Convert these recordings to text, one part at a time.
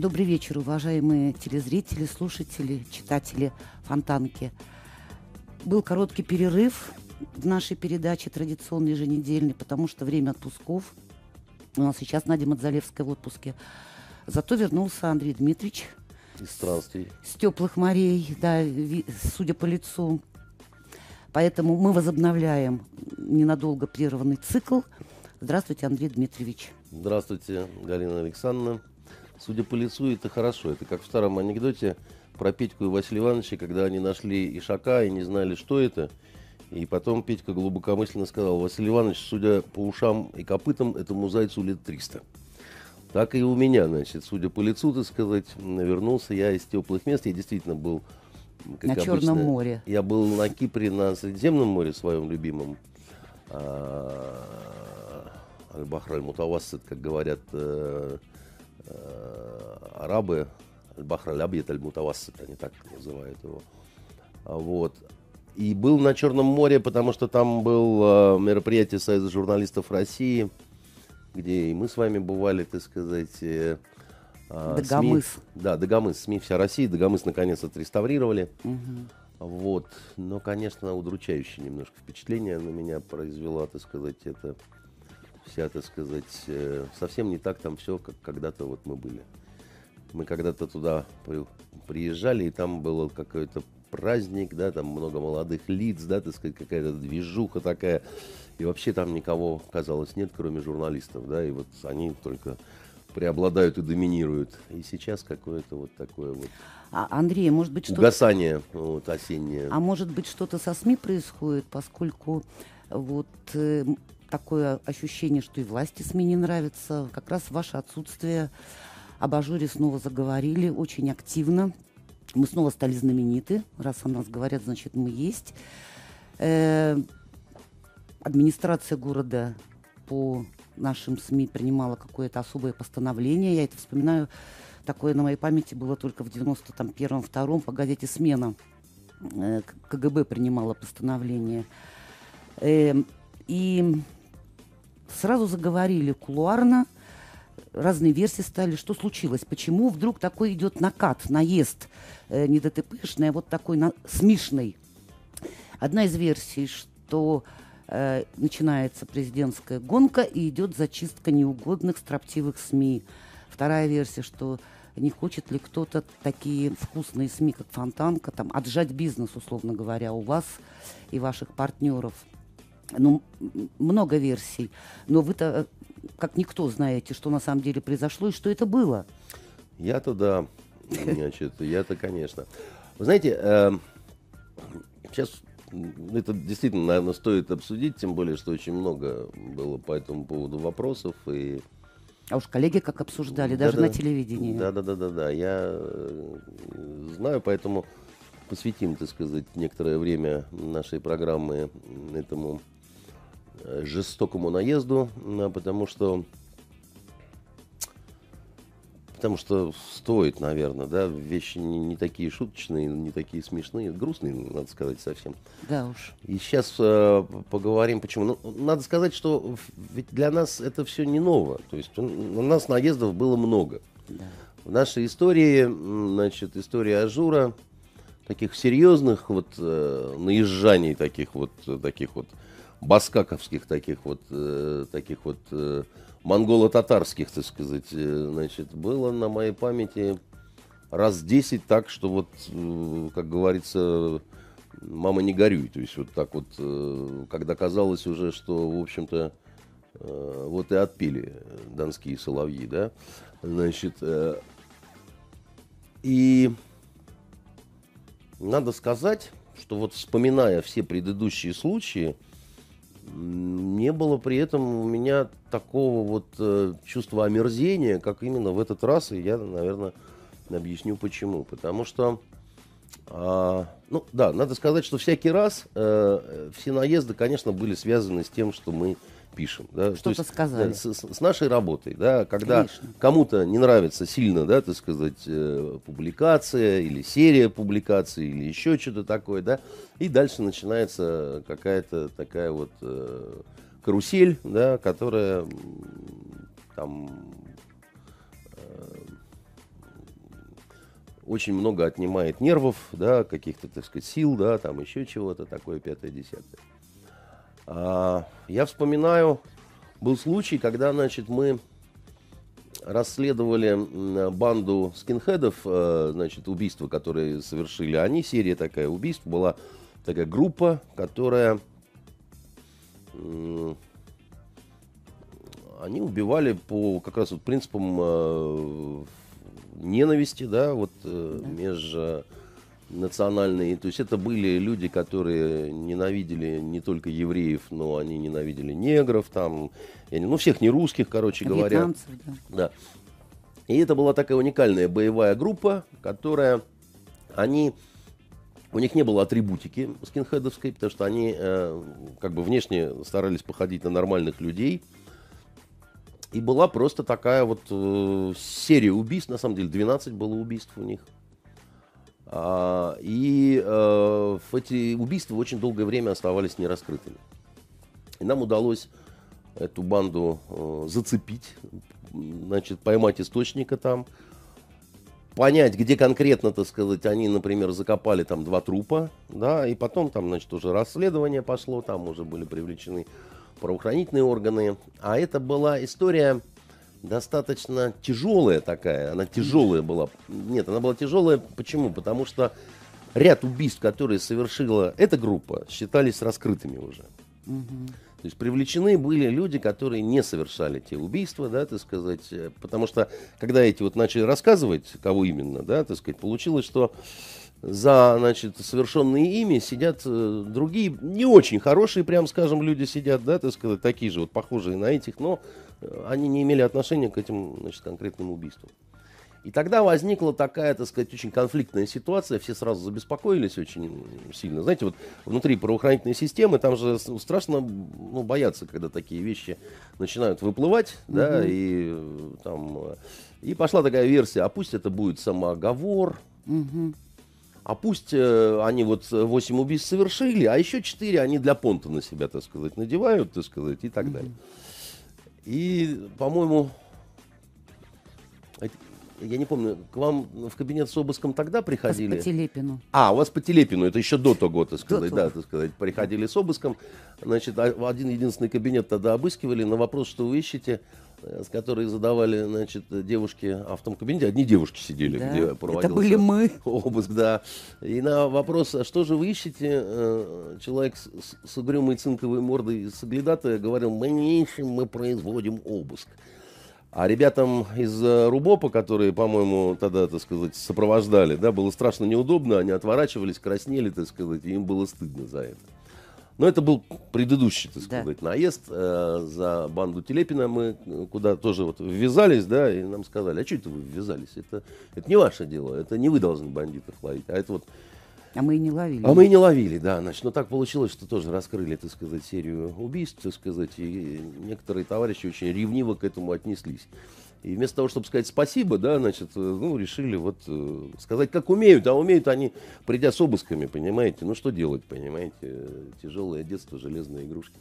Добрый вечер, уважаемые телезрители, слушатели, читатели Фонтанки. Был короткий перерыв в нашей передаче традиционной еженедельной, потому что время отпусков. У нас сейчас Надя Мадзалевская в отпуске. Зато вернулся Андрей Дмитриевич. Из странствий. С теплых морей, да, судя по лицу. Поэтому мы возобновляем ненадолго прерванный цикл. Здравствуйте, Андрей Дмитриевич. Здравствуйте, Галина Александровна. Судя по лицу, это хорошо. Это как в старом анекдоте про Петьку и Василия Ивановича, когда они нашли Ишака и не знали, что это. И потом Петька глубокомысленно сказал, Василий Иванович, судя по ушам и копытам, этому зайцу лет 300. Так и у меня, значит, судя по лицу, так сказать, вернулся я из теплых мест. Я действительно был, как на обычно, Черном море. Я был на Кипре, на Средиземном море своем любимом. Аль-Бахр аль-Мутавассит, как говорят Э, арабы, Аль-Бахр Аль-Абьет Аль-Мутавассит, они так называют его. А вот. И был на Черном море, потому что там было э, мероприятие Союза журналистов России, где и мы с вами бывали, так сказать. Э, Дагомыс. СМИ, да, Дагомыс, СМИ вся Россия. Дагомыс наконец отреставрировали. Угу. Вот. Но, конечно, удручающее немножко впечатление на меня произвело, так сказать, это вся, так сказать, э, совсем не так там все, как когда-то вот мы были. Мы когда-то туда при, приезжали, и там был какой-то праздник, да, там много молодых лиц, да, так сказать, какая-то движуха такая. И вообще там никого, казалось, нет, кроме журналистов, да, и вот они только преобладают и доминируют. И сейчас какое-то вот такое вот а, Андрей, может быть, что-то... Угасание вот, осеннее. А может быть, что-то со СМИ происходит, поскольку вот э, такое ощущение, что и власти СМИ не нравится. Как раз ваше отсутствие об ажуре снова заговорили очень активно. Мы снова стали знамениты. Раз о нас говорят, значит, мы есть. Э, администрация города по нашим СМИ принимала какое-то особое постановление. Я это вспоминаю. Такое на моей памяти было только в 91-2 по газете «Смена». Э, КГБ принимала постановление. Э, и сразу заговорили кулуарно, разные версии стали, что случилось, почему вдруг такой идет накат, наезд, э, не ДТПшный, а вот такой на, смешный. Одна из версий, что э, начинается президентская гонка и идет зачистка неугодных строптивых СМИ. Вторая версия, что не хочет ли кто-то такие вкусные СМИ, как Фонтанка, там, отжать бизнес, условно говоря, у вас и ваших партнеров – ну, много версий. Но вы-то, как никто, знаете, что на самом деле произошло и что это было. Я-то да. Значит, я-то, конечно. Вы знаете, э, сейчас это действительно, наверное, стоит обсудить, тем более, что очень много было по этому поводу вопросов. И... А уж коллеги как обсуждали, да, даже да, на телевидении. Да, да, да, да, да. Я э, знаю, поэтому посвятим, так сказать, некоторое время нашей программы этому Э, жестокому наезду, потому что потому что стоит, наверное, да, вещи не, не такие шуточные, не такие смешные, грустные, надо сказать, совсем. Да уж. И сейчас э, поговорим, почему. Ну, надо сказать, что ведь для нас это все не ново. То есть у нас наездов было много. Да. В нашей истории, значит, история Ажура, таких серьезных вот э, наезжаний, таких вот, таких вот баскаковских таких вот, э, таких вот э, монголо-татарских, так сказать, э, значит, было на моей памяти раз 10 так, что вот, э, как говорится, мама не горюй. То есть вот так вот, э, когда казалось уже, что, в общем-то, вот и отпили донские соловьи, да, значит, и надо сказать, что вот вспоминая все предыдущие случаи, не было при этом у меня такого вот э, чувства омерзения, как именно в этот раз, и я, наверное, объясню почему. Потому что А, ну да, надо сказать, что всякий раз э, все наезды, конечно, были связаны с тем, что мы пишем. Да? Что-то сказали. Да, с, с нашей работой, да, когда кому-то не нравится сильно, да, так сказать, э, публикация или серия публикаций или еще что-то такое, да, и дальше начинается какая-то такая вот э, карусель, да, которая там очень много отнимает нервов, да, каких-то, так сказать, сил, да, там еще чего-то такое, пятое, десятое. А, я вспоминаю, был случай, когда, значит, мы расследовали банду скинхедов, э, значит, убийства, которые совершили они, серия такая убийств, была такая группа, которая они убивали по как раз вот принципам э, ненависти, да, вот э, да. Межнациональные. То есть это были люди, которые ненавидели не только евреев, но они ненавидели негров, там, ну, всех не русских, короче говоря. да. да. И это была такая уникальная боевая группа, которая, они, у них не было атрибутики скинхедовской, потому что они э, как бы внешне старались походить на нормальных людей – и была просто такая вот э, серия убийств, на самом деле 12 было убийств у них. А, и э, эти убийства очень долгое время оставались нераскрытыми. И нам удалось эту банду э, зацепить, значит, поймать источника там, понять, где конкретно, так сказать, они, например, закопали там два трупа, да, и потом там, значит, уже расследование пошло, там уже были привлечены правоохранительные органы. А это была история достаточно тяжелая такая. Она тяжелая была. Нет, она была тяжелая. Почему? Потому что ряд убийств, которые совершила эта группа, считались раскрытыми уже. То есть привлечены были люди, которые не совершали те убийства, да, так сказать, потому что когда эти вот начали рассказывать, кого именно, да, так сказать, получилось, что за, значит, совершенные ими сидят э, другие, не очень хорошие, прям скажем, люди сидят, да, так сказать, такие же вот похожие на этих, но э, они не имели отношения к этим, значит, конкретным убийствам. И тогда возникла такая, так сказать, очень конфликтная ситуация, все сразу забеспокоились очень сильно. Знаете, вот внутри правоохранительной системы там же страшно ну, бояться, когда такие вещи начинают выплывать, угу. да, и э, там... И пошла такая версия, а пусть это будет самооговор, угу а пусть э, они вот 8 убийств совершили, а еще 4 они для понта на себя, так сказать, надевают, так сказать, и так далее. И, по-моему, я не помню, к вам в кабинет с обыском тогда приходили? По Телепину. А, у вас по Телепину, это еще до того, так сказать, да, так сказать, приходили с обыском. Значит, а, один единственный кабинет тогда обыскивали на вопрос, что вы ищете, с которой задавали, значит, девушки а в том кабинете, одни девушки сидели, да, где проводился это были мы. обыск, да. И на вопрос, а что же вы ищете, э, человек с, с угрюмой цинковой мордой соглядатая говорил, мы не ищем, мы производим обыск. А ребятам из Рубопа, которые, по-моему, тогда, так сказать, сопровождали, да, было страшно неудобно, они отворачивались, краснели, так сказать, и им было стыдно за это. Но это был предыдущий, так сказать, да. наезд э, за банду Телепина. Мы куда тоже вот ввязались, да, и нам сказали, а что это вы ввязались? Это, это не ваше дело, это не вы должны бандитов ловить, а это вот... А мы и не ловили. А мы и не ловили, да. Значит, но так получилось, что тоже раскрыли, так сказать, серию убийств, так сказать, и некоторые товарищи очень ревниво к этому отнеслись. И вместо того, чтобы сказать спасибо, да, значит, э, ну, решили вот э, сказать, как умеют, а умеют они, придя с обысками, понимаете, ну, что делать, понимаете, тяжелое детство, железные игрушки.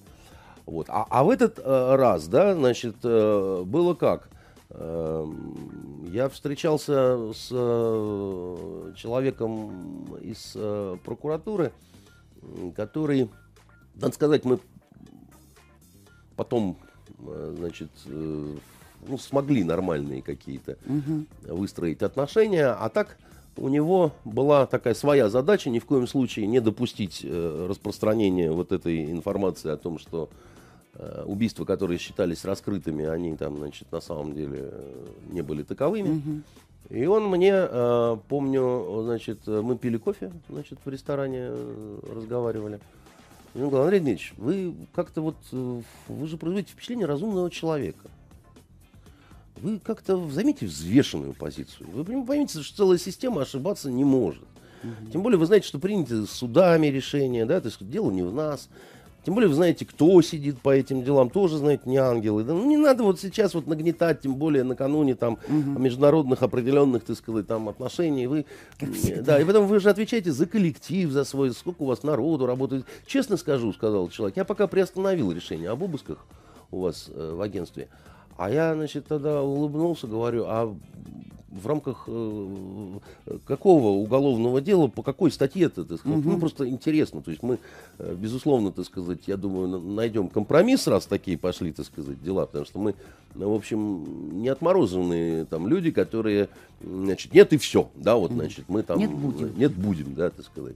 Вот. А, а в этот э, раз, да, значит, э, было как? Э, я встречался с э, человеком из э, прокуратуры, который, надо сказать, мы потом, э, значит, э, ну, смогли нормальные какие-то угу. выстроить отношения. А так у него была такая своя задача, ни в коем случае не допустить э, распространения вот этой информации о том, что э, убийства, которые считались раскрытыми, они там, значит, на самом деле э, не были таковыми. Угу. И он мне, э, помню, значит, мы пили кофе, значит, в ресторане э, разговаривали. И он говорил, Андрей Дмитриевич, вы как-то вот, э, вы же производите впечатление разумного человека вы как-то займите взвешенную позицию. Вы поймите, что целая система ошибаться не может. Угу. Тем более вы знаете, что приняты судами решения, да, то есть дело не в нас. Тем более вы знаете, кто сидит по этим делам, тоже, знаете, не ангелы. Да, ну, не надо вот сейчас вот нагнетать, тем более накануне там угу. международных определенных, так сказать, там отношений. Вы, да, и потом вы же отвечаете за коллектив, за свой, сколько у вас народу работает. Честно скажу, сказал человек, я пока приостановил решение об обысках у вас э, в агентстве. А я, значит, тогда улыбнулся, говорю, а в рамках э, какого уголовного дела, по какой статье это, так сказать, угу. ну, просто интересно. То есть мы, э, безусловно, так сказать, я думаю, найдем компромисс, раз такие пошли, так сказать, дела, потому что мы, в общем, не отмороженные там люди, которые, значит, нет и все, да, вот, значит, мы там... Нет, будем. Нет, будем, да, так сказать.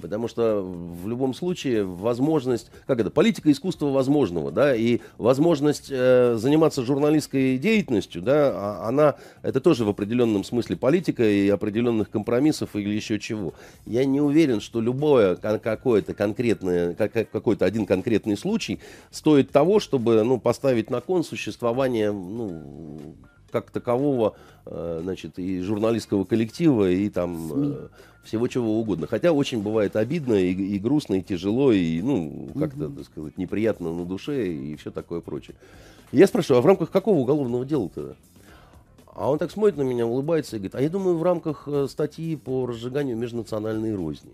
Потому что в любом случае возможность, как это, политика искусства возможного, да, и возможность э, заниматься журналистской деятельностью, да, а, она, это тоже в определенном смысле политика и определенных компромиссов или еще чего. Я не уверен, что любое какое-то конкретное, какой-то один конкретный случай стоит того, чтобы, ну, поставить на кон существование, ну, как такового, э, значит, и журналистского коллектива, и там э, всего чего угодно. Хотя очень бывает обидно и, и грустно, и тяжело, и, ну, как-то, так сказать, неприятно на душе, и все такое прочее. Я спрашиваю, а в рамках какого уголовного дела-то? А он так смотрит на меня, улыбается и говорит, а я думаю, в рамках э, статьи по разжиганию межнациональной розни.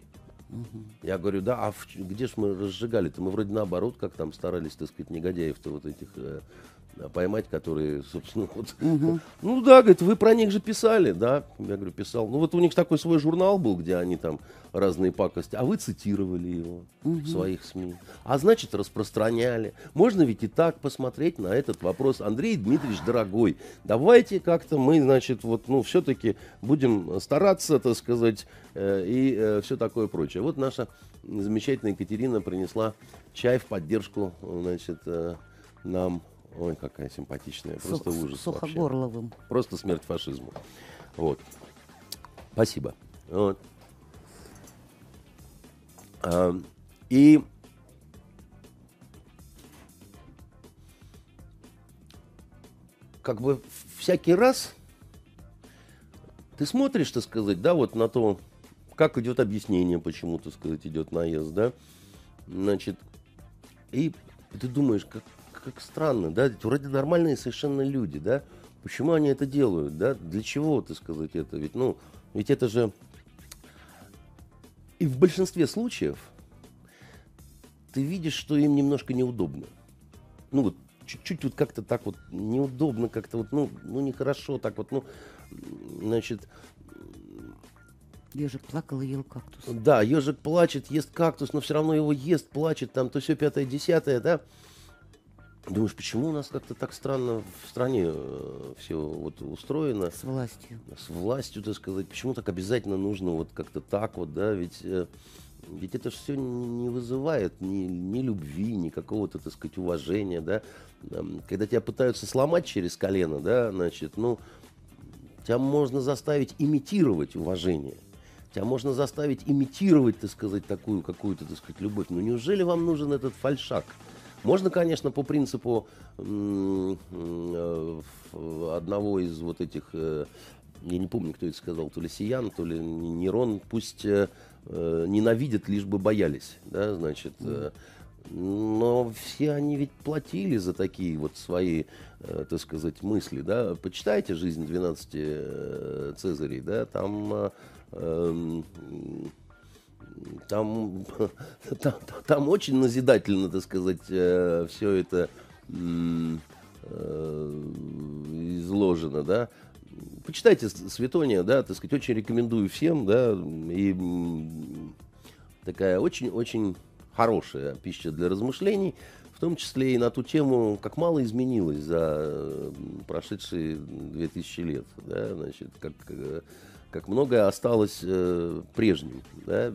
Угу. Я говорю, да, а в, где ж мы разжигали-то? Мы вроде наоборот, как там старались, так сказать, негодяев-то вот этих э, поймать, которые, собственно, вот... Угу. Ну да, говорит, вы про них же писали, да? Я говорю, писал. Ну вот у них такой свой журнал был, где они там разные пакости, а вы цитировали его угу. в своих СМИ. А значит, распространяли. Можно ведь и так посмотреть на этот вопрос. Андрей Дмитриевич, дорогой, давайте как-то мы, значит, вот, ну, все-таки будем стараться, так сказать, э, и э, все такое прочее. Вот наша замечательная Екатерина принесла чай в поддержку, значит, э, нам Ой, какая симпатичная. Просто Су- ужас Сухогорловым. Вообще. Просто смерть фашизму. Вот. Спасибо. Вот. А, и как бы всякий раз ты смотришь, так сказать, да, вот на то, как идет объяснение, почему, так сказать, идет наезд, да, значит, и ты думаешь, как, как странно, да, вроде нормальные совершенно люди, да, почему они это делают, да, для чего, ты сказать, это, ведь, ну, ведь это же, и в большинстве случаев ты видишь, что им немножко неудобно, ну, вот, чуть-чуть вот как-то так вот неудобно, как-то вот, ну, ну, нехорошо, так вот, ну, значит, Ежик плакал и ел кактус. Да, ежик плачет, ест кактус, но все равно его ест, плачет, там то все пятое, десятое, да. Думаешь, почему у нас как-то так странно в стране э, все вот устроено? С властью. С властью, так сказать. Почему так обязательно нужно вот как-то так вот, да? Ведь, э, ведь это все не вызывает ни, ни любви, ни какого-то, так сказать, уважения, да? Когда тебя пытаются сломать через колено, да, значит, ну, тебя можно заставить имитировать уважение. Тебя можно заставить имитировать, так сказать, такую какую-то, так сказать, любовь. Ну, неужели вам нужен этот фальшак? Можно, конечно, по принципу э, одного из вот этих, э, я не помню, кто это сказал, то ли Сиян, то ли Нерон, пусть э, ненавидят, лишь бы боялись, да, значит, но все они ведь платили за такие вот свои, так сказать, мысли, да. Почитайте «Жизнь 12 Цезарей», да, там там, там, там очень назидательно, так сказать, э, все это э, изложено, да. Почитайте Светония, да, так сказать, очень рекомендую всем, да, и такая очень-очень хорошая пища для размышлений, в том числе и на ту тему, как мало изменилось за прошедшие 2000 лет, да, значит, как э, как многое осталось э, прежним. Да?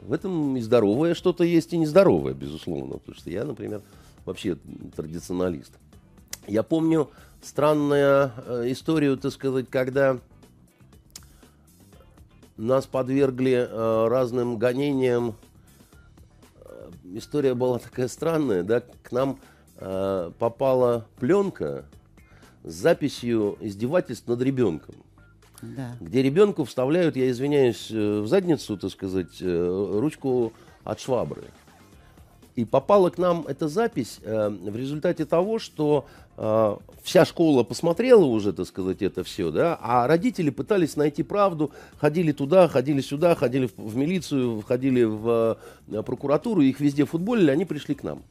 В этом и здоровое что-то есть, и нездоровое, безусловно. Потому что я, например, вообще традиционалист. Я помню странную э, историю, так сказать, когда нас подвергли э, разным гонениям. Э, история была такая странная, да, к нам э, попала пленка с записью издевательств над ребенком. Да. где ребенку вставляют, я извиняюсь, э, в задницу, так сказать, э, ручку от швабры. И попала к нам эта запись э, в результате того, что э, вся школа посмотрела уже, так сказать, это все, да, а родители пытались найти правду, ходили туда, ходили сюда, ходили в, в милицию, ходили в э, прокуратуру, их везде футболили, они пришли к нам.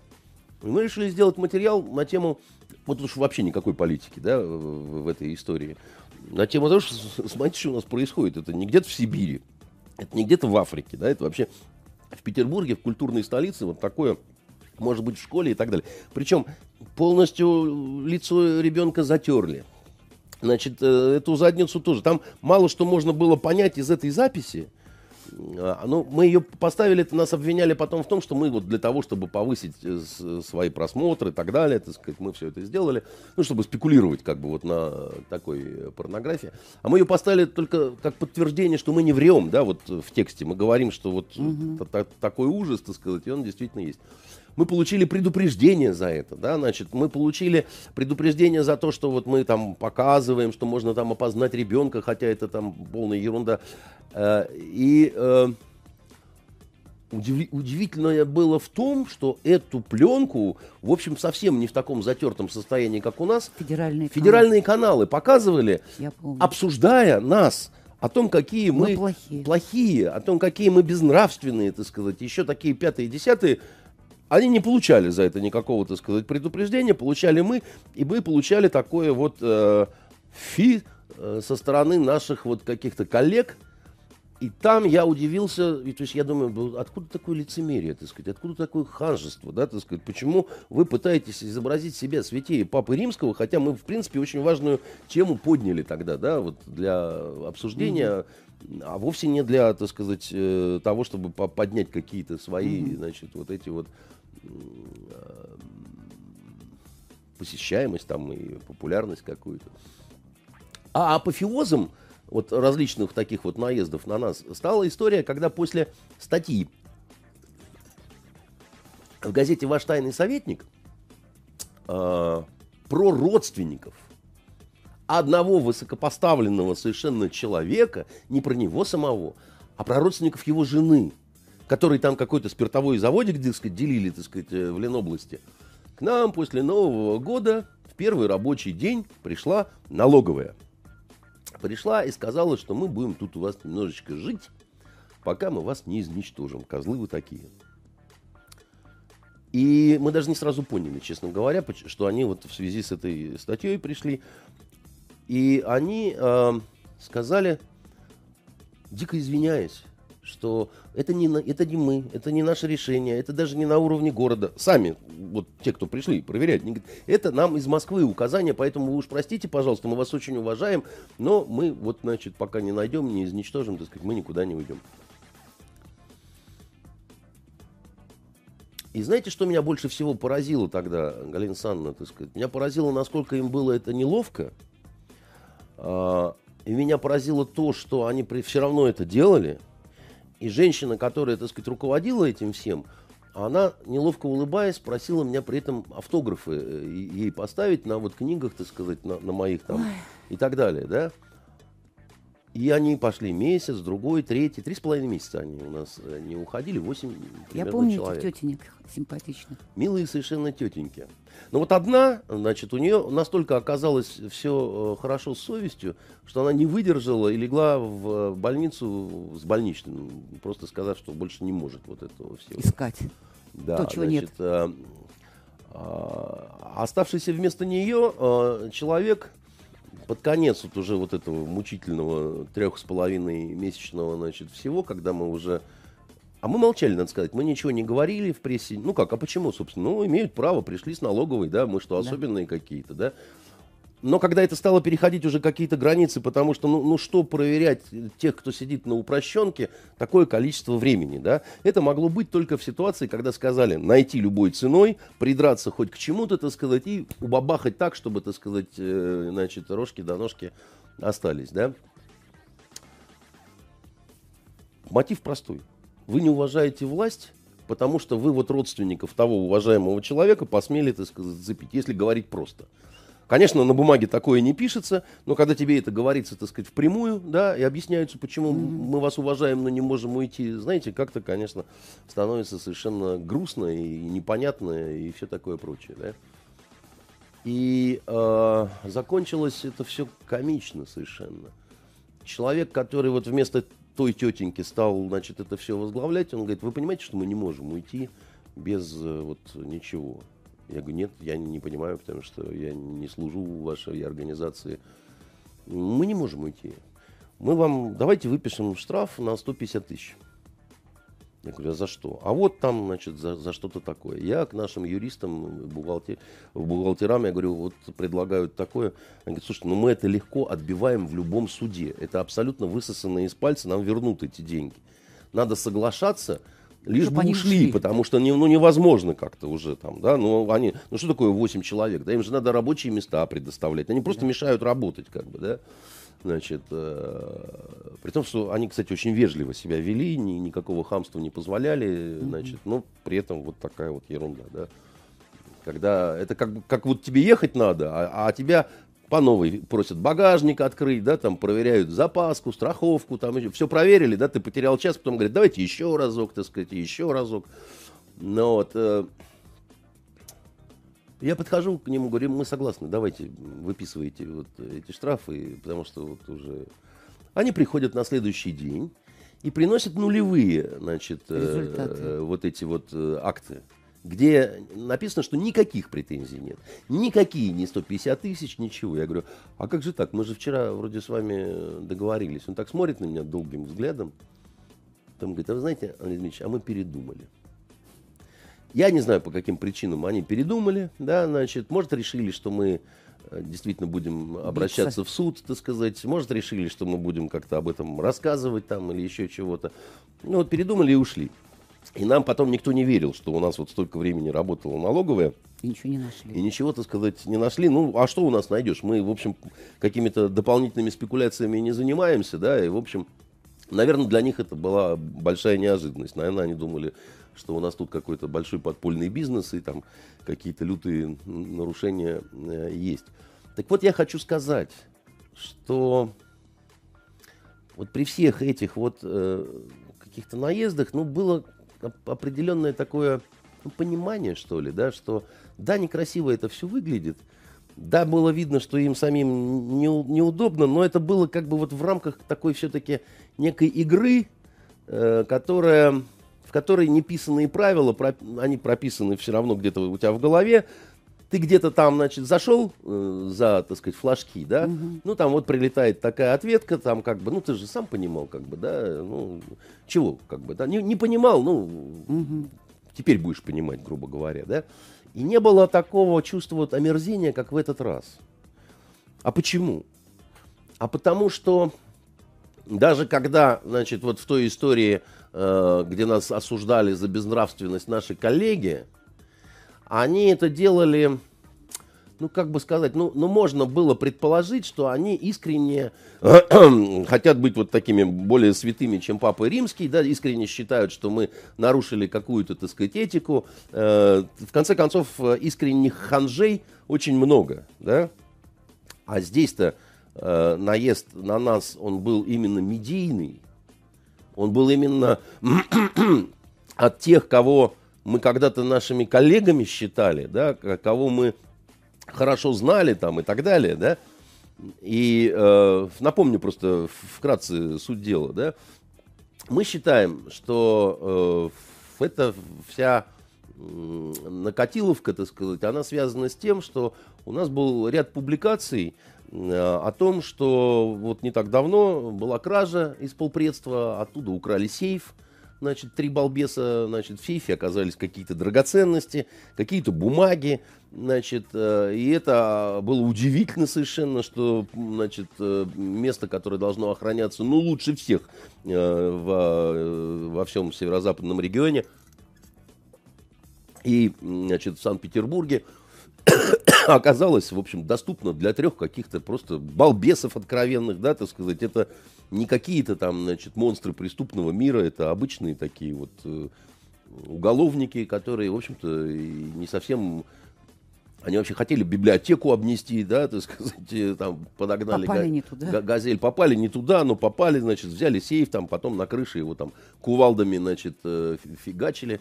И мы решили сделать материал на тему, вот уж вообще никакой политики, да, в, в этой истории, на тему того, что, смотрите, что у нас происходит, это не где-то в Сибири, это не где-то в Африке, да, это вообще в Петербурге, в культурной столице, вот такое может быть в школе и так далее. Причем полностью лицо ребенка затерли. Значит, э, эту задницу тоже. Там мало что можно было понять из этой записи. А, ну, мы ее поставили, нас обвиняли потом в том, что мы вот для того, чтобы повысить э, свои просмотры и так далее, так сказать, мы все это сделали, ну, чтобы спекулировать как бы вот на такой порнографии. А мы ее поставили только как подтверждение, что мы не врем, да, вот в тексте. Мы говорим, что вот угу. такой ужас, так сказать, и он действительно есть мы получили предупреждение за это, да, значит, мы получили предупреждение за то, что вот мы там показываем, что можно там опознать ребенка, хотя это там полная ерунда. Э, и э, удивительное было в том, что эту пленку, в общем, совсем не в таком затертом состоянии, как у нас, федеральные, федеральные каналы. каналы показывали, обсуждая нас о том, какие мы, мы плохие. плохие, о том, какие мы безнравственные, так сказать, еще такие пятые, десятые, они не получали за это никакого, так сказать, предупреждения, получали мы, и мы получали такое вот э, фи э, со стороны наших вот каких-то коллег, и там я удивился, и, то есть я думаю, откуда такое лицемерие, так сказать, откуда такое ханжество, да, так сказать, почему вы пытаетесь изобразить себя святее Папы Римского, хотя мы, в принципе, очень важную тему подняли тогда, да, вот для обсуждения, mm-hmm. а вовсе не для, так сказать, э, того, чтобы поднять какие-то свои, mm-hmm. значит, вот эти вот посещаемость там и популярность какую-то. А апофеозом вот различных таких вот наездов на нас стала история, когда после статьи в газете «Ваш тайный советник» э, про родственников одного высокопоставленного совершенно человека, не про него самого, а про родственников его жены – который там какой-то спиртовой заводик, так сказать, делили, так сказать, э, в Ленобласти. К нам после Нового года в первый рабочий день пришла налоговая. Пришла и сказала, что мы будем тут у вас немножечко жить, пока мы вас не изничтожим. Козлы вы такие. И мы даже не сразу поняли, честно говоря, что они вот в связи с этой статьей пришли. И они э, сказали, дико извиняясь, что это не, это не мы, это не наше решение, это даже не на уровне города. Сами, вот те, кто пришли проверять, они говорят, это нам из Москвы указания, поэтому вы уж простите, пожалуйста, мы вас очень уважаем, но мы вот, значит, пока не найдем, не изничтожим, так сказать, мы никуда не уйдем. И знаете, что меня больше всего поразило тогда, Галина Санна, так сказать? Меня поразило, насколько им было это неловко. А, и меня поразило то, что они все равно это делали – и женщина, которая, так сказать, руководила этим всем, она, неловко улыбаясь, просила меня при этом автографы э, ей поставить на вот книгах, так сказать, на, на моих там Ой. и так далее, да. И они пошли месяц, другой, третий, три с половиной месяца они у нас э, не уходили, восемь Я помню человек. этих тетенек симпатичных. Милые совершенно тетеньки. Но вот одна, значит, у нее настолько оказалось все э, хорошо с совестью, что она не выдержала и легла в больницу с больничным, просто сказав, что больше не может вот этого всего. Искать. Да, То, чего значит, нет. А, а, оставшийся вместо нее а, человек под конец вот уже вот этого мучительного трех с половиной месячного, значит, всего, когда мы уже... А мы молчали, надо сказать, мы ничего не говорили в прессе. Ну как, а почему, собственно? Ну, имеют право, пришли с налоговой, да, мы что, особенные да. какие-то, да? Но когда это стало переходить уже какие-то границы, потому что, ну, ну что проверять тех, кто сидит на упрощенке, такое количество времени, да? Это могло быть только в ситуации, когда сказали найти любой ценой, придраться хоть к чему-то, так сказать, и убабахать так, чтобы, так сказать, э, значит, рожки до ножки остались, да? Мотив простой. Вы не уважаете власть, потому что вы вот родственников того уважаемого человека посмели, так сказать, запить, если говорить просто – Конечно, на бумаге такое не пишется, но когда тебе это говорится, так сказать, впрямую, да, и объясняется, почему мы вас уважаем, но не можем уйти, знаете, как-то, конечно, становится совершенно грустно и непонятно и все такое прочее, да. И э, закончилось это все комично совершенно. Человек, который вот вместо той тетеньки стал, значит, это все возглавлять, он говорит, вы понимаете, что мы не можем уйти без э, вот ничего. Я говорю, нет, я не понимаю, потому что я не служу в вашей организации. Мы не можем уйти. Мы вам, давайте выпишем штраф на 150 тысяч. Я говорю, а за что? А вот там, значит, за, за что-то такое. Я к нашим юристам, бухгалтер, бухгалтерам, я говорю, вот предлагают такое. Они говорят, слушайте, ну мы это легко отбиваем в любом суде. Это абсолютно высосано из пальца, нам вернут эти деньги. Надо соглашаться, лишь бы ушли, ушли, потому что не, ну, невозможно как-то уже там, да, ну, они, ну, что такое 8 человек, да, им же надо рабочие места предоставлять, они просто да. мешают работать, как бы, да, значит, э, при том, что они, кстати, очень вежливо себя вели, ни, никакого хамства не позволяли, значит, но при этом вот такая вот ерунда, да, когда это как, как вот тебе ехать надо, а, а тебя по новой просят багажник открыть, да, там проверяют запаску, страховку, там все проверили, да, ты потерял час, потом говорят, давайте еще разок, так сказать, еще разок. Ну вот, э, я подхожу к нему, говорю, мы согласны, давайте выписывайте вот эти штрафы, потому что вот уже... Они приходят на следующий день и приносят нулевые, значит, э, вот эти вот э, акты где написано, что никаких претензий нет. Никакие, не 150 тысяч, ничего. Я говорю, а как же так? Мы же вчера вроде с вами договорились. Он так смотрит на меня долгим взглядом. Там говорит, а вы знаете, Андрей Дмитриевич, а мы передумали. Я не знаю, по каким причинам они передумали, да, значит, может, решили, что мы э, действительно будем обращаться Биться. в суд, так сказать, может, решили, что мы будем как-то об этом рассказывать там или еще чего-то. Ну, вот передумали и ушли. И нам потом никто не верил, что у нас вот столько времени работала налоговая. И ничего не нашли. И ничего, так сказать, не нашли. Ну, а что у нас найдешь? Мы, в общем, какими-то дополнительными спекуляциями не занимаемся, да, и, в общем, наверное, для них это была большая неожиданность. Наверное, они думали, что у нас тут какой-то большой подпольный бизнес и там какие-то лютые нарушения э, есть. Так вот, я хочу сказать, что вот при всех этих вот э, каких-то наездах, ну, было определенное такое ну, понимание, что ли, да, что да, некрасиво это все выглядит, да, было видно, что им самим не, неудобно, но это было как бы вот в рамках такой все-таки некой игры, э, которая, которой неписанные правила, они прописаны все равно где-то у тебя в голове, ты где-то там, значит, зашел э, за, так сказать, флажки, да, угу. ну, там вот прилетает такая ответка, там как бы, ну, ты же сам понимал, как бы, да, ну, чего, как бы, да, не, не понимал, ну, угу. теперь будешь понимать, грубо говоря, да, и не было такого чувства вот омерзения, как в этот раз. А почему? А потому что даже когда, значит, вот в той истории, где нас осуждали за безнравственность наши коллеги, они это делали, ну, как бы сказать, ну, ну, можно было предположить, что они искренне хотят быть вот такими более святыми, чем Папа Римский, да, искренне считают, что мы нарушили какую-то, так сказать, этику. Э, в конце концов, искренних ханжей очень много, да, а здесь-то э, наезд на нас, он был именно медийный, он был именно от тех, кого мы когда-то нашими коллегами считали, да, кого мы хорошо знали там и так далее, да. И э, напомню просто вкратце суть дела, да. Мы считаем, что э, эта вся накатиловка, так сказать, она связана с тем, что у нас был ряд публикаций о том, что вот не так давно была кража из полпредства, оттуда украли сейф, значит, три балбеса, значит, в сейфе оказались какие-то драгоценности, какие-то бумаги, значит, э, и это было удивительно совершенно, что, значит, э, место, которое должно охраняться, ну, лучше всех э, во, во всем северо-западном регионе, и, значит, в Санкт-Петербурге, оказалось, в общем, доступно для трех каких-то просто балбесов откровенных, да, так сказать, это не какие-то там, значит, монстры преступного мира, это обычные такие вот э, уголовники, которые, в общем-то, не совсем Они вообще хотели библиотеку обнести, да, так сказать, там подогнали попали га- не туда. газель, попали не туда, но попали, значит, взяли сейф, там потом на крыше его там кувалдами, значит, фигачили.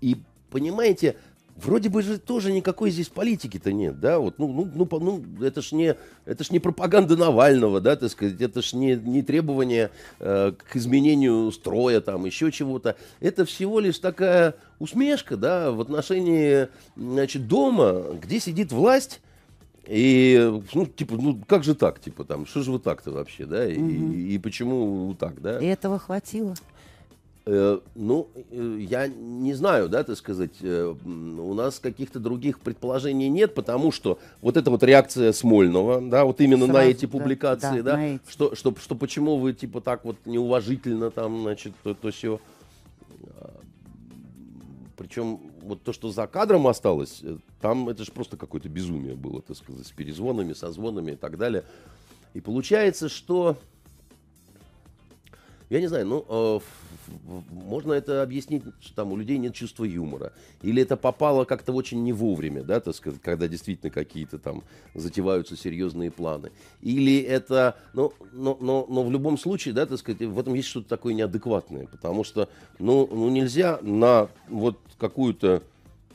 И понимаете, Вроде бы же тоже никакой здесь политики-то нет, да, вот, ну, ну, ну, ну это ж не, это ж не пропаганда Навального, да, так сказать, это ж не, не требование э, к изменению строя, там, еще чего-то, это всего лишь такая усмешка, да, в отношении, значит, дома, где сидит власть, и, ну, типа, ну, как же так, типа, там, что же вы так-то вообще, да, и, угу. и, и почему так, да? И этого хватило. Э, ну, э, я не знаю, да, так сказать, э, у нас каких-то других предположений нет, потому что вот эта вот реакция Смольного, да, вот именно Сразу, на эти публикации, да, да, да что, что, что почему вы типа так вот неуважительно там, значит, то, то все. Причем вот то, что за кадром осталось, там это же просто какое-то безумие было, так сказать, с перезвонами, со звонами и так далее. И получается, что я не знаю, ну, э, можно это объяснить, что там у людей нет чувства юмора. Или это попало как-то очень не вовремя, да, так сказать, когда действительно какие-то там затеваются серьезные планы. Или это, ну, но, но, но в любом случае, да, так сказать, в этом есть что-то такое неадекватное. Потому что, ну, ну нельзя на вот какую-то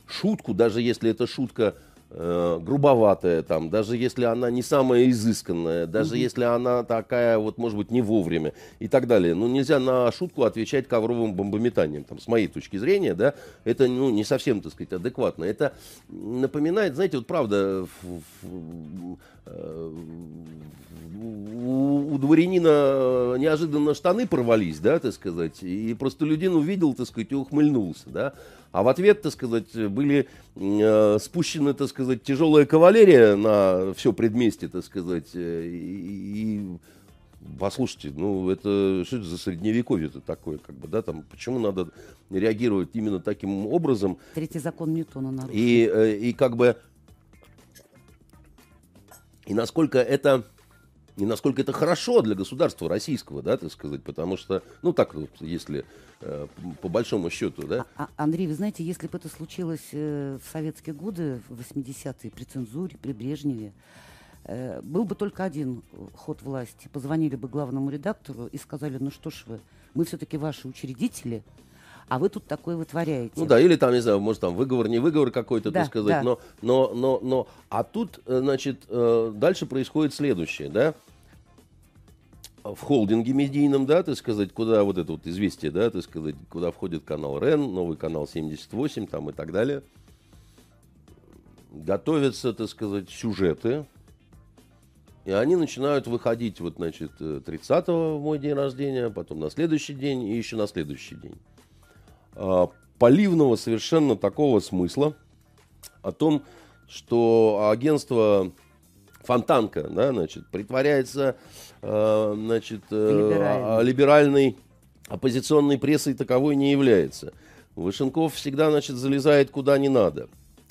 шутку, даже если эта шутка э, грубоватая, там, даже если она не самая изысканная, даже mm-hmm. если она такая, вот, может быть, не вовремя и так далее. Ну, нельзя на шутку отвечать ковровым бомбометанием, там, с моей точки зрения, да, это, ну, не совсем, так сказать, адекватно. Это напоминает, знаете, вот правда, э, у, у дворянина неожиданно штаны порвались, да, так сказать, и просто людин увидел, так сказать, и ухмыльнулся, да, а в ответ, так сказать, были э, спущены, так сказать, тяжелая кавалерия на все предместье, так сказать. Э, и, и послушайте, ну это что это за средневековье-то такое, как бы, да, там, почему надо реагировать именно таким образом? Третий закон Ньютона нарушен. И, э, и как бы, и насколько это и насколько это хорошо для государства российского, да, так сказать, потому что, ну так если э, по большому счету, да. А, а, Андрей, вы знаете, если бы это случилось э, в советские годы, в 80-е, при цензуре, при Брежневе, э, был бы только один ход власти. Позвонили бы главному редактору и сказали, ну что ж вы, мы все-таки ваши учредители, а вы тут такое вытворяете. Ну да, или там, не знаю, может там выговор, не выговор какой-то, да, так сказать, да. но, но, но, но, а тут, э, значит, э, дальше происходит следующее, да, в холдинге медийном, да, так сказать, куда вот это вот известие, да, так сказать, куда входит канал РЕН, новый канал 78 там и так далее, готовятся, так сказать, сюжеты, и они начинают выходить, вот, значит, 30-го в мой день рождения, потом на следующий день и еще на следующий день. А, поливного совершенно такого смысла о том, что агентство Фонтанка, да, значит, притворяется, э, значит, э, либеральной оппозиционной прессой таковой не является. Вышенков всегда, значит, залезает куда не надо.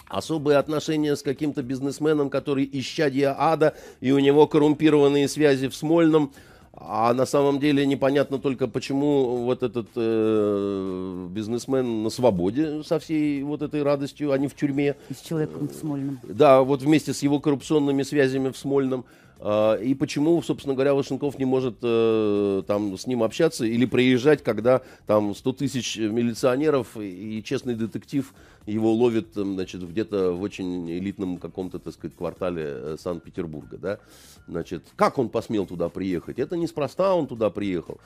Особые отношения с каким-то бизнесменом, который исчадья ада, и у него коррумпированные связи в Смольном – а на самом деле непонятно только, почему вот этот э, бизнесмен на свободе со всей вот этой радостью, а не в тюрьме. И с человеком в Смольном. Да, вот вместе с его коррупционными связями в Смольном. А, и почему, собственно говоря, Вашенков не может э, там с ним общаться или приезжать, когда там 100 тысяч милиционеров и честный детектив его ловит значит, где-то в очень элитном каком-то, так сказать, квартале э, Санкт-Петербурга, да? Значит, как он посмел туда приехать? Это неспроста он туда приехал.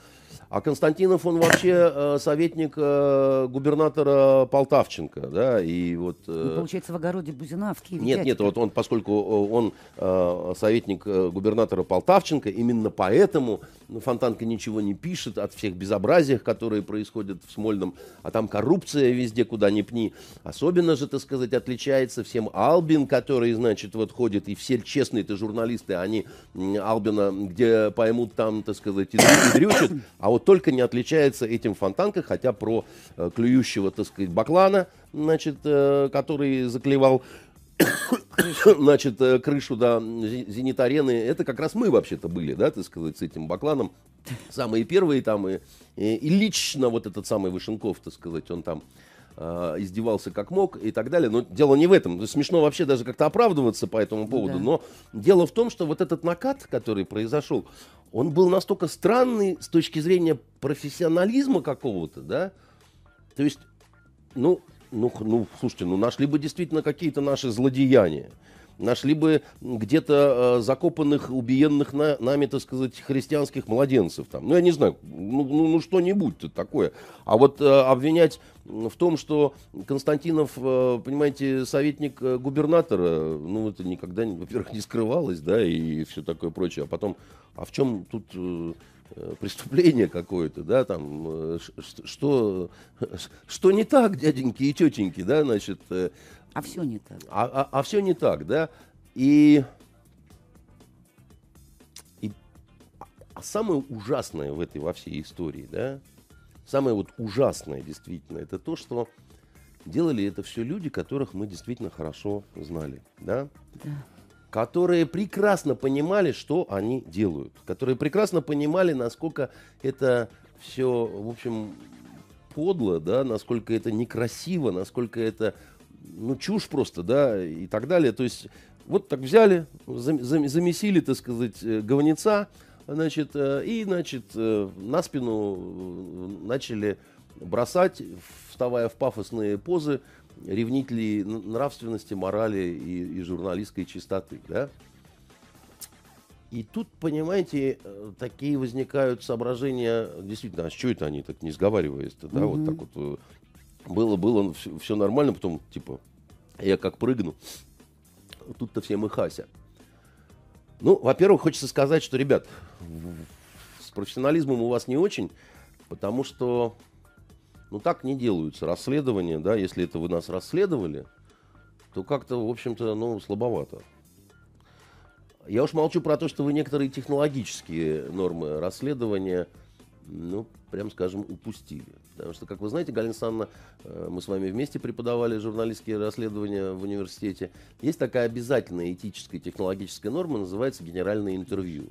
А Константинов, он вообще э, советник э, губернатора Полтавченко, да, и вот... Э, ну, получается, в огороде Бузина, в Киеве. Нет, нет, вот он, поскольку э, он э, советник э, губернатора Полтавченко, именно поэтому ну, Фонтанка ничего не пишет от всех безобразиях, которые происходят в Смольном, а там коррупция везде, куда ни пни. Особенно же, так сказать, отличается всем Албин, который, значит, вот ходит, и все честные-то журналисты, они Албина, где поймут там, так сказать, и дрючат, а вот только не отличается этим Фонтанка, хотя про э, клюющего, так сказать, баклана, значит, э, который заклевал значит, э, крышу, да, зенит-арены, это как раз мы вообще-то были, да, так сказать, с этим бакланом. Самые первые там, и, и, и лично вот этот самый Вышенков, так сказать, он там издевался как мог и так далее. Но дело не в этом. Смешно вообще даже как-то оправдываться по этому поводу. Да. Но дело в том, что вот этот накат, который произошел, он был настолько странный с точки зрения профессионализма какого-то, да. То есть, ну, ну, ну, слушайте, ну нашли бы действительно какие-то наши злодеяния нашли бы где-то э, закопанных, убиенных на, нами, так сказать, христианских младенцев. Там. Ну, я не знаю, ну, ну, ну что-нибудь такое. А вот э, обвинять в том, что Константинов, э, понимаете, советник губернатора, ну, это никогда, во-первых, не скрывалось, да, и все такое прочее. А потом, а в чем тут... Преступление какое-то, да, там, что, что не так, дяденьки и тетеньки, да, значит, а все не так. А, а, а все не так, да? И, и а самое ужасное в этой во всей истории, да, самое вот ужасное действительно, это то, что делали это все люди, которых мы действительно хорошо знали, да? Да. Которые прекрасно понимали, что они делают, которые прекрасно понимали, насколько это все, в общем, подло, да, насколько это некрасиво, насколько это ну, чушь просто, да, и так далее. То есть вот так взяли, замесили, так сказать, э, говнеца, значит, э, и, значит, э, на спину начали бросать, вставая в пафосные позы, ревнителей нравственности, морали и, и журналистской чистоты, да. И тут, понимаете, такие возникают соображения, действительно, а что это они так не сговариваясь-то, да, mm-hmm. вот так вот было, было, все, все нормально, потом, типа, я как прыгну, тут-то всем и хася. Ну, во-первых, хочется сказать, что, ребят, с профессионализмом у вас не очень, потому что, ну, так не делаются расследования, да, если это вы нас расследовали, то как-то, в общем-то, ну, слабовато. Я уж молчу про то, что вы некоторые технологические нормы расследования, ну, прям скажем, упустили. Потому что, как вы знаете, Галина Александровна, э, мы с вами вместе преподавали журналистские расследования в университете. Есть такая обязательная этическая технологическая норма, называется генеральное интервью.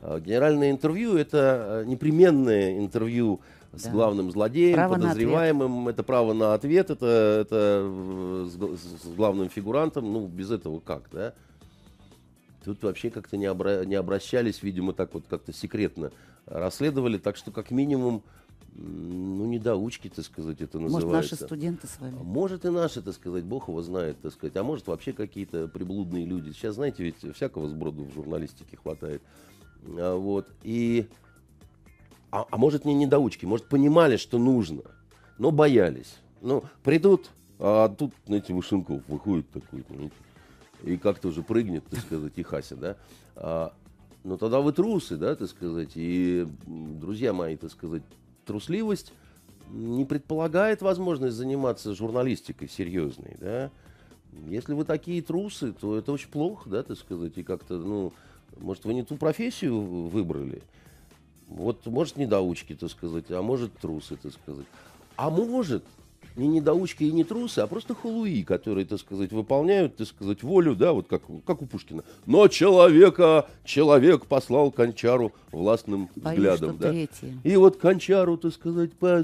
А генеральное интервью – это э, непременное интервью с да. главным злодеем, право подозреваемым. Это право на ответ, это, это э, с, с главным фигурантом. Ну, без этого как, да? Тут вообще как-то не, обра- не обращались, видимо, так вот как-то секретно расследовали. Так что, как минимум, ну, недоучки, так сказать, это называется. Может, наши студенты с вами? Может, и наши, так сказать, бог его знает, так сказать. А может, вообще какие-то приблудные люди. Сейчас, знаете, ведь всякого сброду в журналистике хватает. А, вот, и... А, а может, не недоучки, может, понимали, что нужно, но боялись. Ну, придут, а тут, знаете, Вышенков выходит такой, знаете, и как-то уже прыгнет, так сказать, и Хася, да. А, ну, тогда вы трусы, да, так сказать, и, друзья мои, так сказать, трусливость не предполагает возможность заниматься журналистикой серьезной, да. Если вы такие трусы, то это очень плохо, да, так сказать, и как-то, ну, может, вы не ту профессию выбрали. Вот, может, недоучки, так сказать, а может, трусы, так сказать. А может, не недоучки и не трусы, а просто халуи, которые, так сказать, выполняют, так сказать, волю, да, вот как, как у Пушкина. Но человека, человек послал Кончару властным Боюсь, взглядом, да. Третье. И вот Кончару, так сказать, по,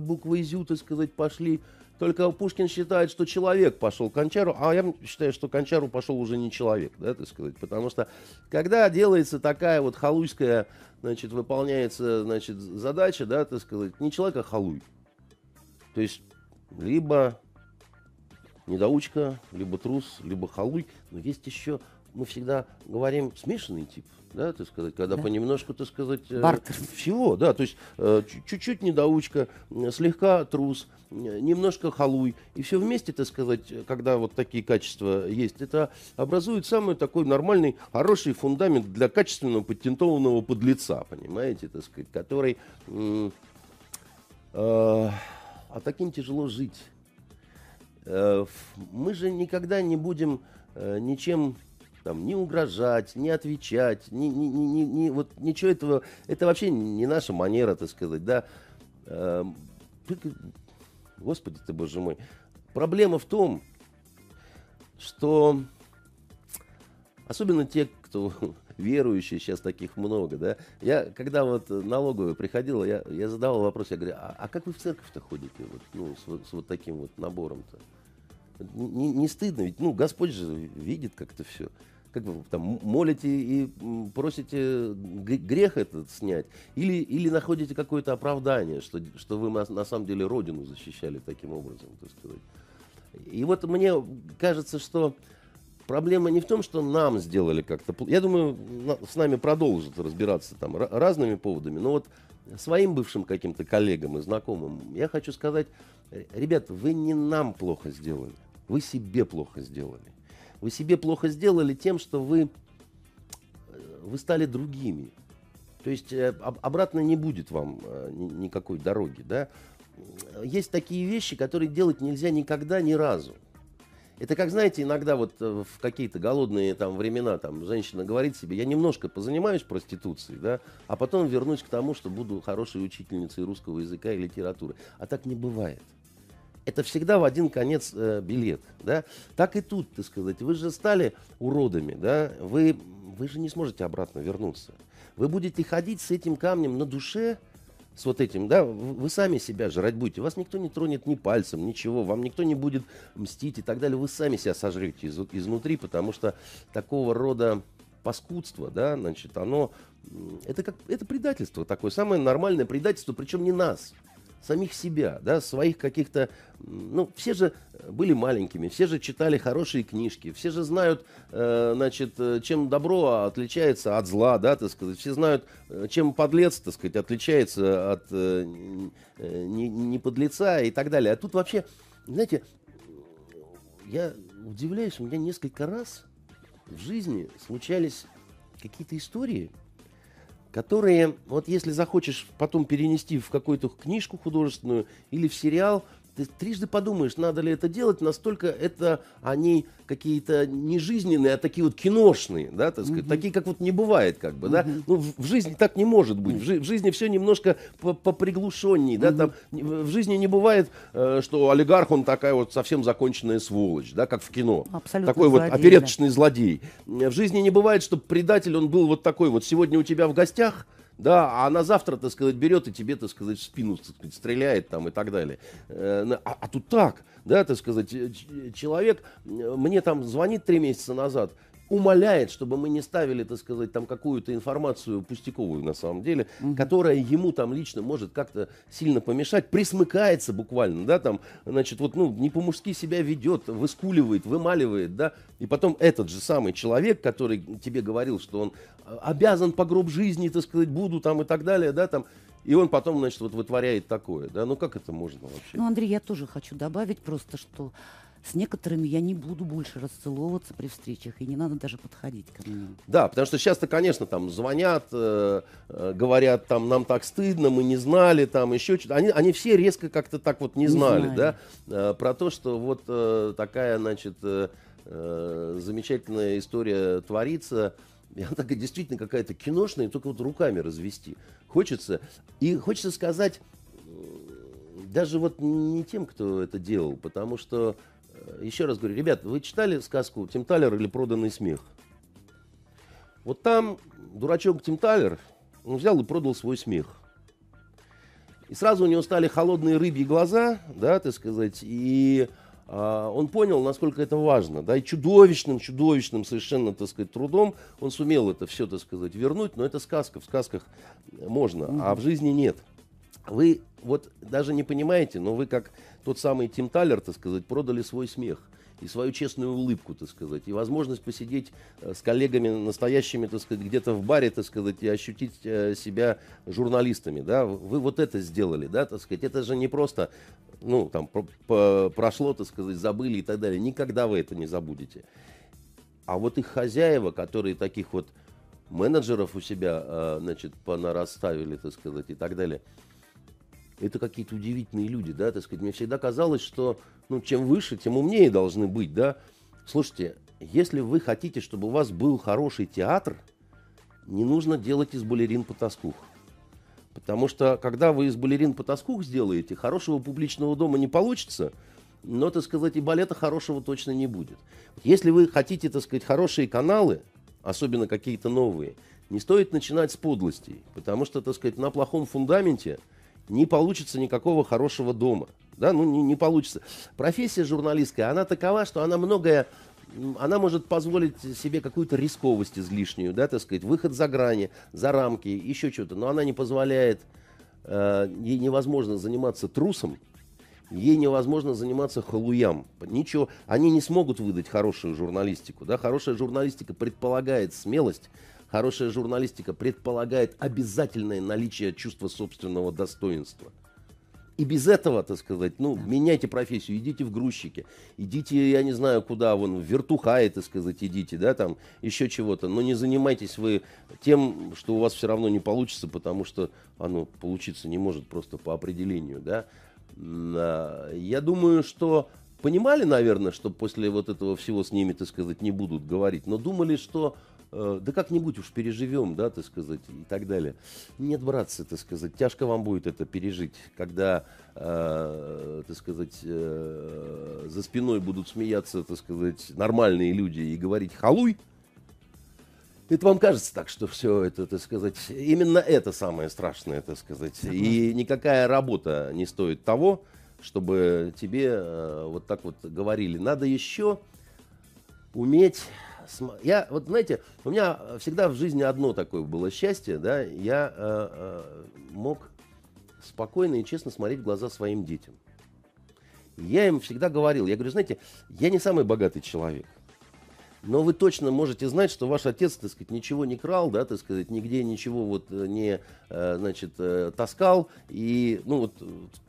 буквы изю, так сказать, пошли. Только Пушкин считает, что человек пошел Кончару, а я считаю, что Кончару пошел уже не человек, да, так сказать, потому что когда делается такая вот халуйская, значит, выполняется, значит, задача, да, так сказать, не человек, а халуй. То есть либо недоучка, либо трус, либо халуй. Но есть еще, мы всегда говорим, смешанный тип, да, так сказать, когда да. понемножку, так сказать, э, Бартер. всего, да, то есть э, чуть-чуть недоучка, слегка трус, немножко халуй, и все вместе, так сказать, когда вот такие качества есть, это образует самый такой нормальный, хороший фундамент для качественного патентованного подлеца, понимаете, так сказать, который... Э, э, а таким тяжело жить. Э, мы же никогда не будем э, ничем там, не угрожать, не отвечать, ни, ни, ни, ни, вот ничего этого, это вообще не наша манера, так сказать, да. Э, Господи ты, боже мой. Проблема в том, что особенно те, кто верующие, сейчас таких много, да. Я, когда вот налоговая приходила, я, я задавал вопрос, я говорю, а, а как вы в церковь-то ходите, вот, ну, с, с вот таким вот набором-то? Не, не стыдно, ведь, ну, Господь же видит как-то все как вы там молите и просите грех этот снять, или, или находите какое-то оправдание, что, что вы на самом деле Родину защищали таким образом, так сказать. И вот мне кажется, что проблема не в том, что нам сделали как-то... Я думаю, с нами продолжат разбираться там разными поводами, но вот своим бывшим каким-то коллегам и знакомым я хочу сказать, ребят, вы не нам плохо сделали, вы себе плохо сделали. Вы себе плохо сделали тем, что вы, вы стали другими. То есть э, обратно не будет вам э, никакой дороги. Да? Есть такие вещи, которые делать нельзя никогда, ни разу. Это как, знаете, иногда вот э, в какие-то голодные там времена там женщина говорит себе, я немножко позанимаюсь проституцией, да, а потом вернусь к тому, что буду хорошей учительницей русского языка и литературы. А так не бывает это всегда в один конец э, билет, да. Так и тут, так сказать, вы же стали уродами, да, вы, вы же не сможете обратно вернуться. Вы будете ходить с этим камнем на душе, с вот этим, да, вы сами себя жрать будете. Вас никто не тронет ни пальцем, ничего, вам никто не будет мстить и так далее. Вы сами себя сожрете из, изнутри, потому что такого рода паскудство, да, значит, оно, это как, это предательство такое, самое нормальное предательство, причем не нас, самих себя, да, своих каких-то, ну, все же были маленькими, все же читали хорошие книжки, все же знают, э, значит, чем добро отличается от зла, да, так сказать, все знают, э, чем подлец, так сказать, отличается от э, не, не подлеца и так далее. А тут вообще, знаете, я удивляюсь, у меня несколько раз в жизни случались какие-то истории, которые, вот если захочешь потом перенести в какую-то книжку художественную или в сериал, ты трижды подумаешь, надо ли это делать, настолько это они какие-то не жизненные, а такие вот киношные, да, так сказать, угу. такие, как вот не бывает, как бы, угу. да. Ну, в, в жизни так не может быть. В, жи- в жизни все немножко поприглушенней, угу. да, там в жизни не бывает, э, что олигарх, он такая вот совсем законченная сволочь, да, как в кино. Абсолютно такой злодей, вот опереточный да. злодей. В жизни не бывает, что предатель, он был вот такой вот сегодня у тебя в гостях, да, а на завтра, так сказать, берет и тебе, так сказать, в спину так сказать, стреляет там и так далее. Э, а, а тут так, да, так сказать, человек мне там звонит три месяца назад, умоляет, чтобы мы не ставили, так сказать, там какую-то информацию пустяковую на самом деле, угу. которая ему там лично может как-то сильно помешать, присмыкается буквально, да, там, значит, вот, ну, не по-мужски себя ведет, выскуливает, вымаливает, да, и потом этот же самый человек, который тебе говорил, что он а, обязан по гроб жизни, так сказать, буду там и так далее, да, там, и он потом, значит, вот вытворяет такое, да, ну как это можно вообще? Ну, Андрей, я тоже хочу добавить просто, что с некоторыми я не буду больше расцеловываться при встречах, и не надо даже подходить ко мне. Да, потому что сейчас-то, конечно, там звонят, э, э, говорят, там, нам так стыдно, мы не знали, там, еще что-то. Они, они все резко как-то так вот не, не знали, знали, да, э, про то, что вот э, такая, значит, э, э, замечательная история творится, и она такая действительно какая-то киношная, только вот руками развести. Хочется, и хочется сказать, даже вот не тем, кто это делал, потому что Э, еще раз говорю, ребят, вы читали сказку Тим Талер или «Проданный смех»? Вот там дурачок Тим Талер, он взял и продал свой смех. И сразу у него стали холодные рыбьи глаза, да, так сказать, и а, он понял, насколько это важно, да, и чудовищным, чудовищным совершенно, так сказать, трудом он сумел это все, так сказать, вернуть, но это сказка, в сказках можно, а в жизни нет. Вы вот даже не понимаете, но вы как тот самый Тим Талер, так сказать, продали свой смех и свою честную улыбку, так сказать, и возможность посидеть э, с коллегами настоящими, так сказать, где-то в баре, так сказать, и ощутить э, себя журналистами, да, вы вот это сделали, да, так сказать, это же не просто, ну, там, прошло, так сказать, забыли и так далее, никогда вы это не забудете. А вот их хозяева, которые таких вот менеджеров у себя, э, значит, понараставили, так сказать, и так далее – это какие-то удивительные люди, да, так сказать. Мне всегда казалось, что, ну, чем выше, тем умнее должны быть, да. Слушайте, если вы хотите, чтобы у вас был хороший театр, не нужно делать из балерин потаскух. Потому что, когда вы из балерин потаскух сделаете, хорошего публичного дома не получится, но, так сказать, и балета хорошего точно не будет. Если вы хотите, так сказать, хорошие каналы, особенно какие-то новые, не стоит начинать с подлостей, потому что, так сказать, на плохом фундаменте не получится никакого хорошего дома. Да, ну не, не получится. Профессия журналистская, она такова, что она многое она может позволить себе какую-то рисковость излишнюю, да, так сказать, выход за грани, за рамки, еще что-то, но она не позволяет, э, ей невозможно заниматься трусом, ей невозможно заниматься халуям. Ничего, они не смогут выдать хорошую журналистику, да, хорошая журналистика предполагает смелость, хорошая журналистика предполагает обязательное наличие чувства собственного достоинства – и без этого, так сказать, ну, да. меняйте профессию, идите в грузчики, идите, я не знаю, куда, вон, в вертухаи, так сказать, идите, да, там, еще чего-то, но не занимайтесь вы тем, что у вас все равно не получится, потому что оно получиться не может просто по определению, да. А, я думаю, что понимали, наверное, что после вот этого всего с ними, так сказать, не будут говорить, но думали, что да как-нибудь уж переживем, да, так сказать, и так далее. Нет, братцы, так сказать, тяжко вам будет это пережить, когда, э, так сказать, э, за спиной будут смеяться, так сказать, нормальные люди и говорить «халуй», это вам кажется так, что все это, так сказать, именно это самое страшное, так сказать. И никакая работа не стоит того, чтобы тебе э, вот так вот говорили. Надо еще уметь я, вот знаете, у меня всегда в жизни одно такое было счастье, да, я э, э, мог спокойно и честно смотреть в глаза своим детям. Я им всегда говорил, я говорю, знаете, я не самый богатый человек но вы точно можете знать, что ваш отец, так сказать, ничего не крал, да, так сказать, нигде ничего вот э, не, э, значит, э, таскал, и, ну, вот,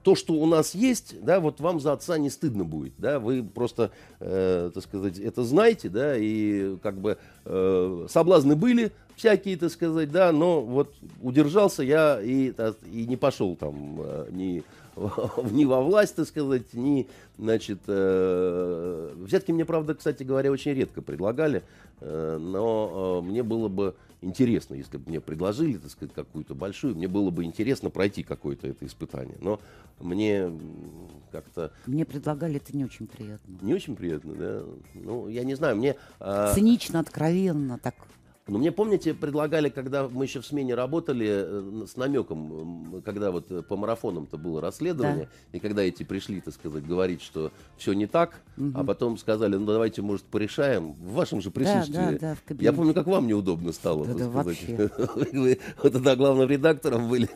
то, что у нас есть, да, вот вам за отца не стыдно будет, да, вы просто, э, так сказать, это знаете, да, и как бы э, соблазны были всякие, так сказать, да, но вот удержался я и, и не пошел там, ни ни во власть, так сказать, ни, значит, э, взятки мне, правда, кстати говоря, очень редко предлагали, э, но э, мне было бы интересно, если бы мне предложили, так сказать, какую-то большую, мне было бы интересно пройти какое-то это испытание, но мне как-то... Мне предлагали, это не очень приятно. Не очень приятно, да? Ну, я не знаю, мне... Э, Цинично, откровенно, так но мне, помните, предлагали, когда мы еще в смене работали, э, с намеком, когда вот э, по марафонам-то было расследование, да. и когда эти пришли, так сказать, говорить, что все не так, угу. а потом сказали, ну давайте, может, порешаем в вашем же присутствии. Да, да, да, в Я помню, как вам неудобно стало, да, да. Вообще. Вы вот тогда главным редактором были,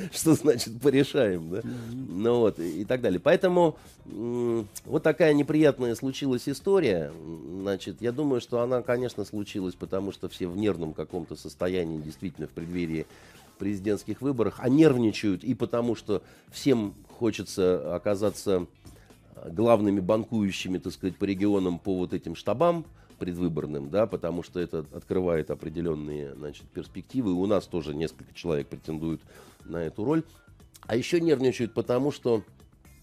что значит порешаем, да? Угу. Ну вот, и, и так далее. Поэтому вот такая неприятная случилась история. Значит, я думаю, что она, конечно, случилась, потому что все все в нервном каком-то состоянии, действительно, в преддверии президентских выборов, а нервничают и потому, что всем хочется оказаться главными банкующими, так сказать, по регионам по вот этим штабам предвыборным, да, потому что это открывает определенные, значит, перспективы. У нас тоже несколько человек претендуют на эту роль. А еще нервничают потому, что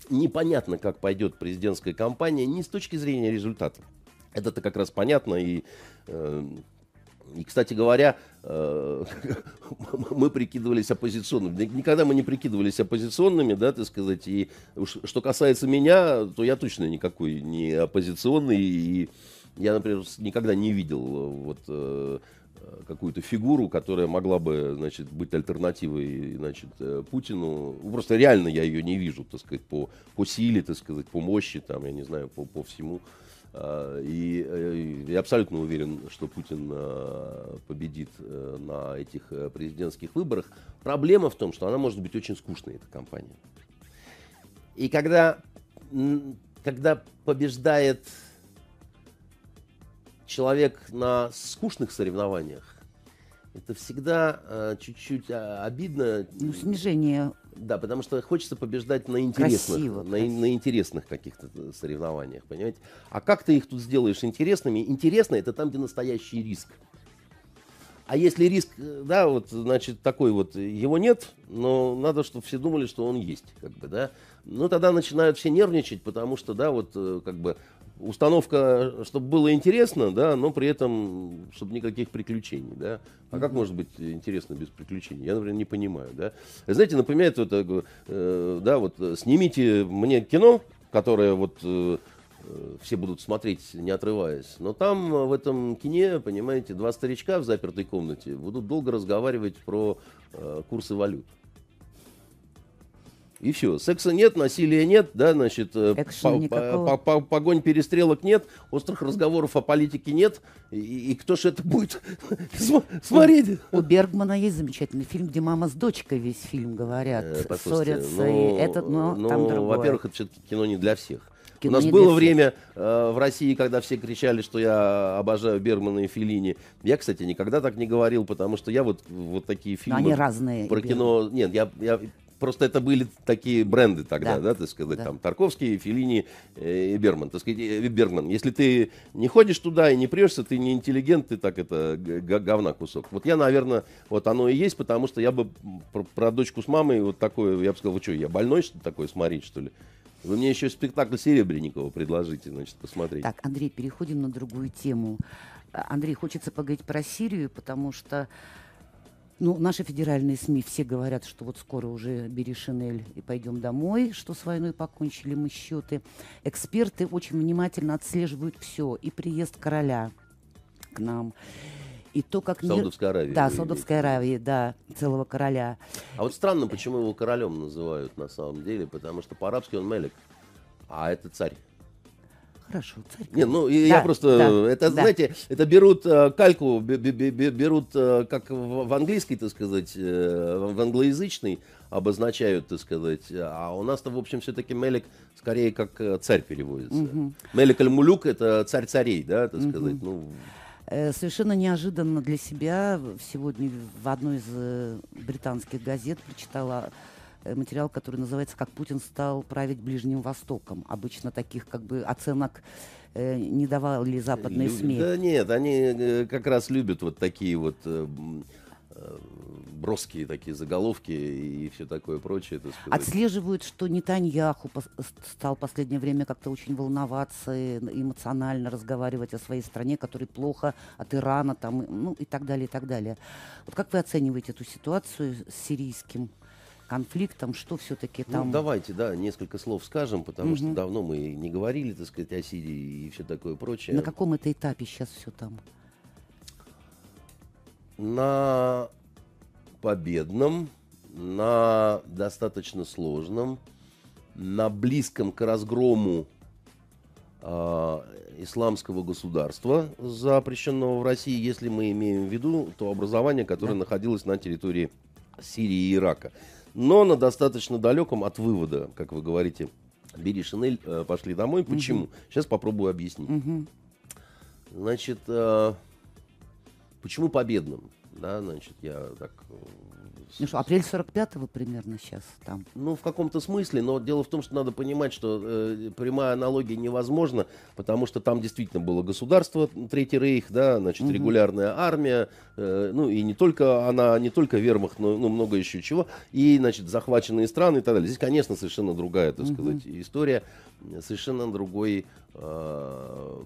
непонятно, как пойдет президентская кампания, не с точки зрения результатов. Это-то как раз понятно, и э, и, кстати говоря, э, мы прикидывались оппозиционными. Никогда мы не прикидывались оппозиционными, да, так сказать. И что касается меня, то я точно никакой не оппозиционный. И я, например, никогда не видел вот э, какую-то фигуру, которая могла бы, значит, быть альтернативой, значит, э, Путину. Просто реально я ее не вижу, так сказать, по, по силе, так сказать, по мощи, там, я не знаю, по, по всему. А, и э, я абсолютно уверен, что Путин э, победит э, на этих президентских выборах. Проблема в том, что она может быть очень скучной, эта кампания. И когда, когда побеждает человек на скучных соревнованиях, это всегда чуть-чуть а, обидно. Ну, снижение да, потому что хочется побеждать на интересных, красиво, на, красиво. на интересных каких-то соревнованиях, понимаете? А как ты их тут сделаешь интересными? Интересно это там, где настоящий риск. А если риск, э, да, вот, значит, такой вот, его нет, но надо, чтобы все думали, что он есть, как бы, да. Ну, тогда начинают все нервничать, потому что, да, вот, э, как бы, установка, чтобы было интересно, да, но при этом, чтобы никаких приключений, да. А как может быть интересно без приключений? Я, например, не понимаю, да. Знаете, напоминает вот, э, да, вот, снимите мне кино, которое вот, э, все будут смотреть, не отрываясь. Но там, в этом кине, понимаете, два старичка в запертой комнате будут долго разговаривать про э, курсы валют. И все. Секса нет, насилия нет, да, значит, э, по, по, по, погонь перестрелок нет, острых разговоров о политике нет. И, и кто же это будет смотреть? У Бергмана есть замечательный фильм, где мама с дочкой весь фильм говорят, э, ссорятся. Но, ну, и это, но, но там другое. Во-первых, это все-таки кино не для всех. Кино У нас было время э, в России, когда все кричали, что я обожаю Бергмана и Филини. Я, кстати, никогда так не говорил, потому что я вот, вот такие фильмы... Но они разные. Про кино... Нет, я, я просто это были такие бренды тогда, да, да так сказать, да. там Тарковский, Филини э, и Бергман, так сказать, э, Бергман. Если ты не ходишь туда и не прешься, ты не интеллигент, ты так это говна кусок. Вот я, наверное, вот оно и есть, потому что я бы про, про дочку с мамой вот такое, я бы сказал, вы что, я больной что такое смотреть, что ли? Вы мне еще спектакль Серебренникова предложите, значит, посмотреть. Так, Андрей, переходим на другую тему. Андрей, хочется поговорить про Сирию, потому что ну, наши федеральные СМИ все говорят, что вот скоро уже бери шинель и пойдем домой, что с войной покончили мы счеты. Эксперты очень внимательно отслеживают все, и приезд короля к нам, и то, как... Саудовской Аравии. Да, Саудовской Аравии, да, целого короля. А вот странно, почему его королем называют на самом деле, потому что по-арабски он Мелик, а это царь. Хорошо, царь. Не, ну да, я просто, да, это, да. знаете, это берут э, кальку, берут, э, как в, английской, так сказать, э, в англоязычной обозначают, так сказать, а у нас-то, в общем, все-таки Мелик скорее как царь переводится. Угу. Мелик аль-Мулюк это царь царей, да, так угу. сказать, ну... Э, совершенно неожиданно для себя сегодня в одной из британских газет прочитала материал, который называется «Как Путин стал править Ближним Востоком». Обычно таких как бы оценок э, не давали западные Лю... СМИ. Да нет, они э, как раз любят вот такие вот э, э броские такие заголовки и все такое прочее. Так сказать. Отслеживают, что Нетаньяху стал в последнее время как-то очень волноваться, и эмоционально разговаривать о своей стране, которой плохо от Ирана там, ну и так далее, и так далее. Вот как вы оцениваете эту ситуацию с сирийским конфликтом, что все-таки ну, там... Ну, давайте, да, несколько слов скажем, потому угу. что давно мы не говорили, так сказать, о Сирии и все такое прочее. На каком это этапе сейчас все там? На победном, на достаточно сложном, на близком к разгрому э, исламского государства, запрещенного в России, если мы имеем в виду то образование, которое да. находилось на территории Сирии и Ирака но на достаточно далеком от вывода, как вы говорите. Бери Шинель, э, пошли домой. Почему? Угу. Сейчас попробую объяснить. Угу. Значит, э, почему победным? Да, значит, я так э, ну что, апрель 45-го примерно сейчас там. Ну, в каком-то смысле, но дело в том, что надо понимать, что э, прямая аналогия невозможна, потому что там действительно было государство, Третий Рейх, да, значит, угу. регулярная армия, э, ну, и не только она, не только вермахт, но ну, много еще чего, и, значит, захваченные страны и так далее. Здесь, конечно, совершенно другая, так угу. сказать, история, совершенно другой Э,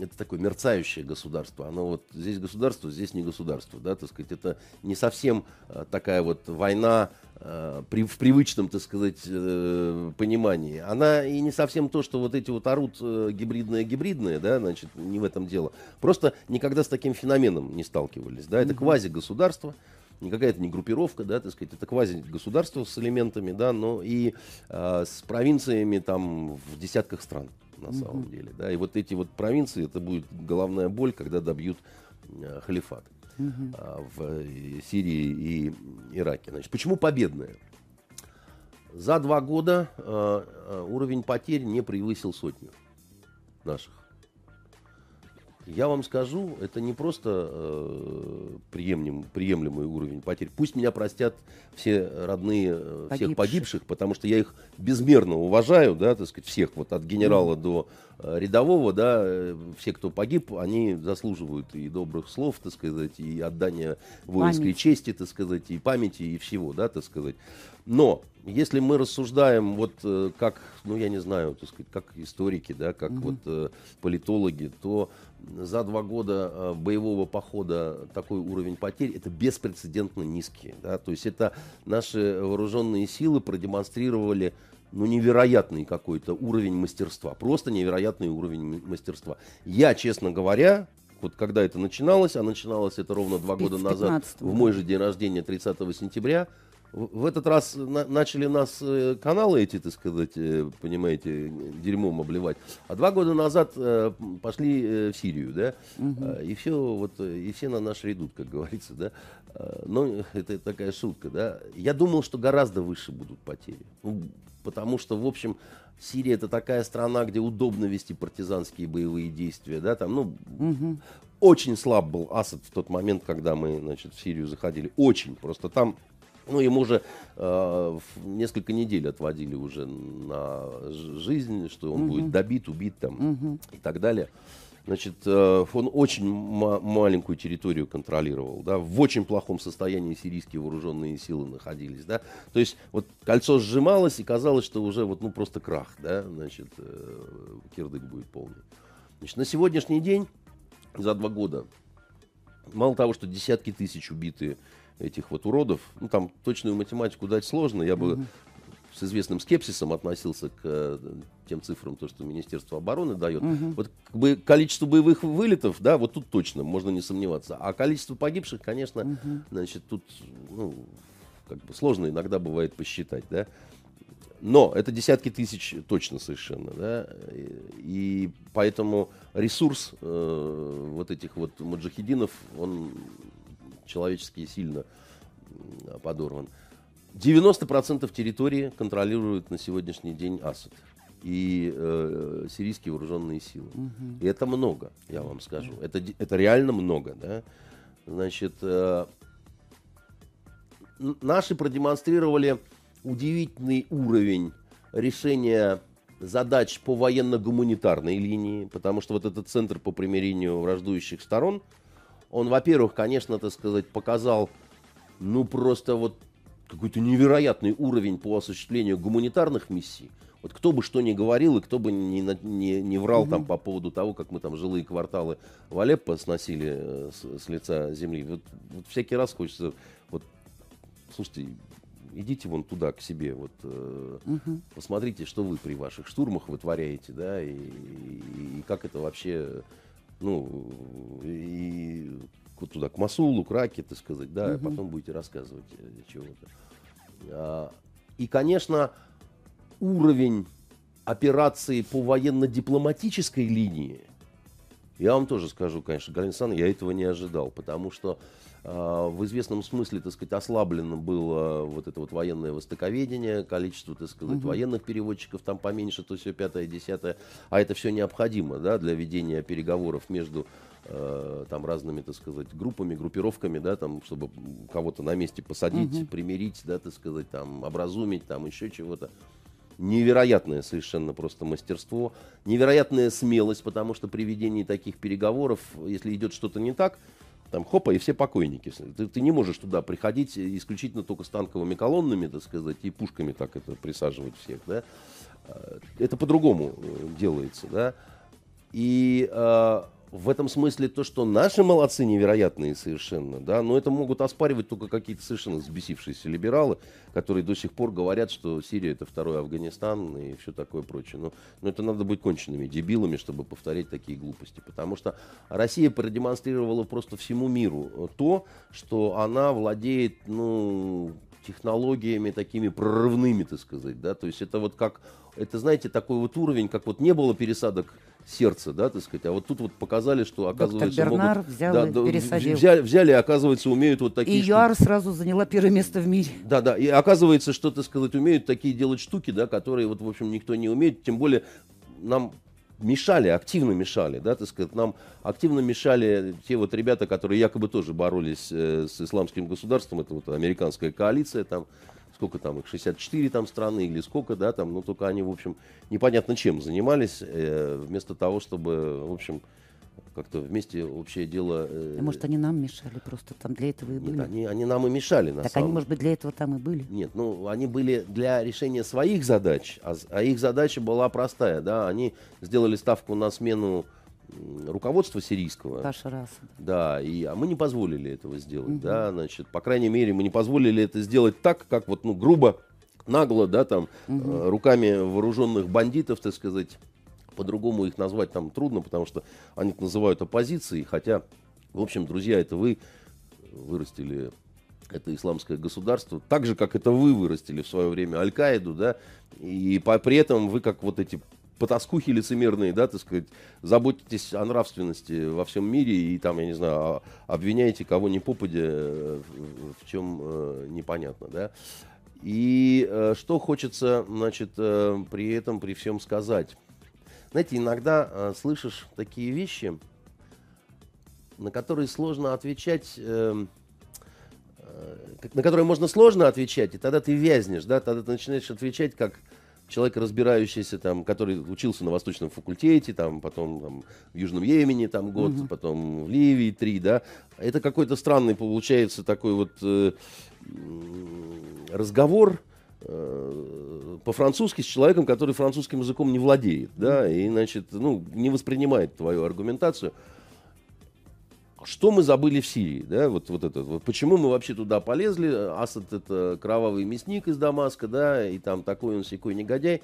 это такое мерцающее государство. Оно вот здесь государство, здесь не государство, да, так сказать, это не совсем э, такая вот война э, при, в привычном, так сказать, понимании. Она и не совсем то, что вот эти вот орут гибридное-гибридное, да, значит, не в этом дело. Просто никогда с таким феноменом не сталкивались, да, это квази-государство, никакая это не группировка, да, так сказать, это квази-государство с элементами, да, но и э, с провинциями там в десятках стран на mm-hmm. самом деле. Да? И вот эти вот провинции, это будет головная боль, когда добьют э, халифат mm-hmm. э, в э, Сирии и Ираке. Значит, почему победная? За два года э, э, уровень потерь не превысил сотню наших. Я вам скажу, это не просто э, приемлем, приемлемый уровень потерь. Пусть меня простят все родные э, погибших. всех погибших, потому что я их безмерно уважаю, да, так сказать, всех, вот от генерала mm. до э, рядового, да, э, все, кто погиб, они заслуживают и добрых слов, так сказать, и отдания воинской Память. чести, так сказать, и памяти, и всего, да, так сказать. Но если мы рассуждаем вот э, как, ну я не знаю, так сказать, как историки, да, как mm вот э, политологи, то за два года э, боевого похода такой уровень потерь это беспрецедентно низкий, да, то есть это наши вооруженные силы продемонстрировали ну, невероятный какой-то уровень мастерства. Просто невероятный уровень мастерства. Я, честно говоря, вот когда это начиналось, а начиналось это ровно два года назад, в мой же день рождения, 30 сентября, в этот раз на, начали нас э, каналы эти, так сказать, э, понимаете, дерьмом обливать. А два года назад э, пошли в Сирию, да, угу. и все, вот, и все на наш редут, как говорится, да. Но это такая шутка, да. Я думал, что гораздо выше будут потери. Ну, потому что, в общем, Сирия это такая страна, где удобно вести партизанские боевые действия, да, там, ну, угу. очень слаб был Асад в тот момент, когда мы, значит, в Сирию заходили, очень, просто там ну, ему уже э, несколько недель отводили уже на жизнь, что он угу. будет добит, убит там угу. и так далее. Значит, э, он очень маленькую территорию контролировал, да, в очень плохом состоянии сирийские вооруженные силы находились, да. То есть вот кольцо сжималось и казалось, что уже вот ну просто крах, да, значит, э, кирдык будет полный. Значит, на сегодняшний день за два года мало того, что десятки тысяч убитые этих вот уродов. Ну, там точную математику дать сложно. Я бы с известным скепсисом относился к э, тем цифрам, то, что Министерство обороны дает. Угу. Вот как бы, количество боевых вылетов, да, вот тут точно, можно не сомневаться. А количество погибших, конечно, угу. значит, тут ну, как бы сложно иногда бывает посчитать, да. Но это десятки тысяч точно совершенно, да, и, и поэтому ресурс э, вот этих вот маджахединов, он человечески сильно подорван. 90% территории контролируют на сегодняшний день Асад и э, сирийские вооруженные силы. Угу. И это много, я вам скажу. Это, это реально много. Да? Значит, э, наши продемонстрировали удивительный уровень решения задач по военно-гуманитарной линии, потому что вот этот центр по примирению враждующих сторон – он, во-первых, конечно, так сказать, показал, ну, просто вот какой-то невероятный уровень по осуществлению гуманитарных миссий. Вот кто бы что ни говорил, и кто бы не, не, не врал угу. там по поводу того, как мы там жилые кварталы в Алеппо сносили э, с, с лица земли. Вот, вот всякий раз хочется, вот, слушайте, идите вон туда к себе, вот э, угу. посмотрите, что вы при ваших штурмах вытворяете, да, и, и, и как это вообще ну, и туда, к Масулу, к Раке, так сказать, да, угу. а потом будете рассказывать э, чего-то. А, и, конечно, уровень операции по военно-дипломатической линии, я вам тоже скажу, конечно, Александровна, я этого не ожидал, потому что в известном смысле, так сказать, ослаблено было вот это вот военное востоковедение, количество, так сказать, угу. военных переводчиков там поменьше, то все пятое, десятое, а это все необходимо, да, для ведения переговоров между э, там разными, так сказать, группами, группировками, да, там, чтобы кого-то на месте посадить, угу. примирить, да, так сказать, там, образумить, там, еще чего-то невероятное совершенно просто мастерство, невероятная смелость, потому что при ведении таких переговоров, если идет что-то не так, там хопа, и все покойники. Ты, ты не можешь туда приходить исключительно только с танковыми колоннами, так сказать, и пушками так это присаживать всех, да. А, это по-другому э, делается, да. И э, в этом смысле то, что наши молодцы невероятные совершенно, да, но это могут оспаривать только какие-то совершенно взбесившиеся либералы, которые до сих пор говорят, что Сирия это второй Афганистан и все такое прочее. Но, но это надо быть конченными дебилами, чтобы повторять такие глупости, потому что Россия продемонстрировала просто всему миру то, что она владеет, ну, технологиями такими прорывными, так сказать, да, то есть это вот как, это, знаете, такой вот уровень, как вот не было пересадок сердца, да, так сказать. А вот тут вот показали, что оказывается Доктор Бернар могут, взял да, и пересадил. Взяли, взяли, оказывается, умеют вот такие. И ЮАР сразу заняла первое место в мире. Да, да. И оказывается, что, так сказать, умеют такие делать штуки, да, которые вот, в общем, никто не умеет. Тем более нам мешали, активно мешали, да, так сказать, нам активно мешали те вот ребята, которые якобы тоже боролись э, с исламским государством, это вот американская коалиция там, сколько там их, 64 там страны или сколько, да, там, но только они, в общем, непонятно чем занимались, э, вместо того, чтобы, в общем, как-то вместе общее дело... Э, может, они нам мешали просто там для этого и были? Нет, они, они нам и мешали, на Так самом... они, может быть, для этого там и были? Нет, ну, они были для решения своих задач, а, а их задача была простая, да, они сделали ставку на смену руководства сирийского. Башар Да, и, а мы не позволили этого сделать, угу. да, значит, по крайней мере, мы не позволили это сделать так, как вот, ну, грубо нагло, да, там, угу. руками вооруженных бандитов, так сказать, по-другому их назвать там трудно, потому что они называют оппозицией, хотя, в общем, друзья, это вы вырастили это исламское государство, так же, как это вы вырастили в свое время Аль-Каиду, да, и по, при этом вы как вот эти потаскухи лицемерные, да, так сказать, заботитесь о нравственности во всем мире и там, я не знаю, обвиняете кого ни попадя, э, в чем э, непонятно, да. И э, что хочется, значит, э, при этом, при всем сказать. Знаете, иногда э, слышишь такие вещи, на которые сложно отвечать, э, э, на которые можно сложно отвечать, и тогда ты вязнешь, да, тогда ты начинаешь отвечать как человек, разбирающийся там, который учился на Восточном факультете, там, потом там, в Южном Йемене там год, угу. потом в Ливии три, да, это какой-то странный получается такой вот э, разговор э, по-французски с человеком, который французским языком не владеет, да, и, значит, ну, не воспринимает твою аргументацию. Что мы забыли в Сирии, да, вот, вот это, вот, почему мы вообще туда полезли, Асад это кровавый мясник из Дамаска, да, и там такой он секой негодяй,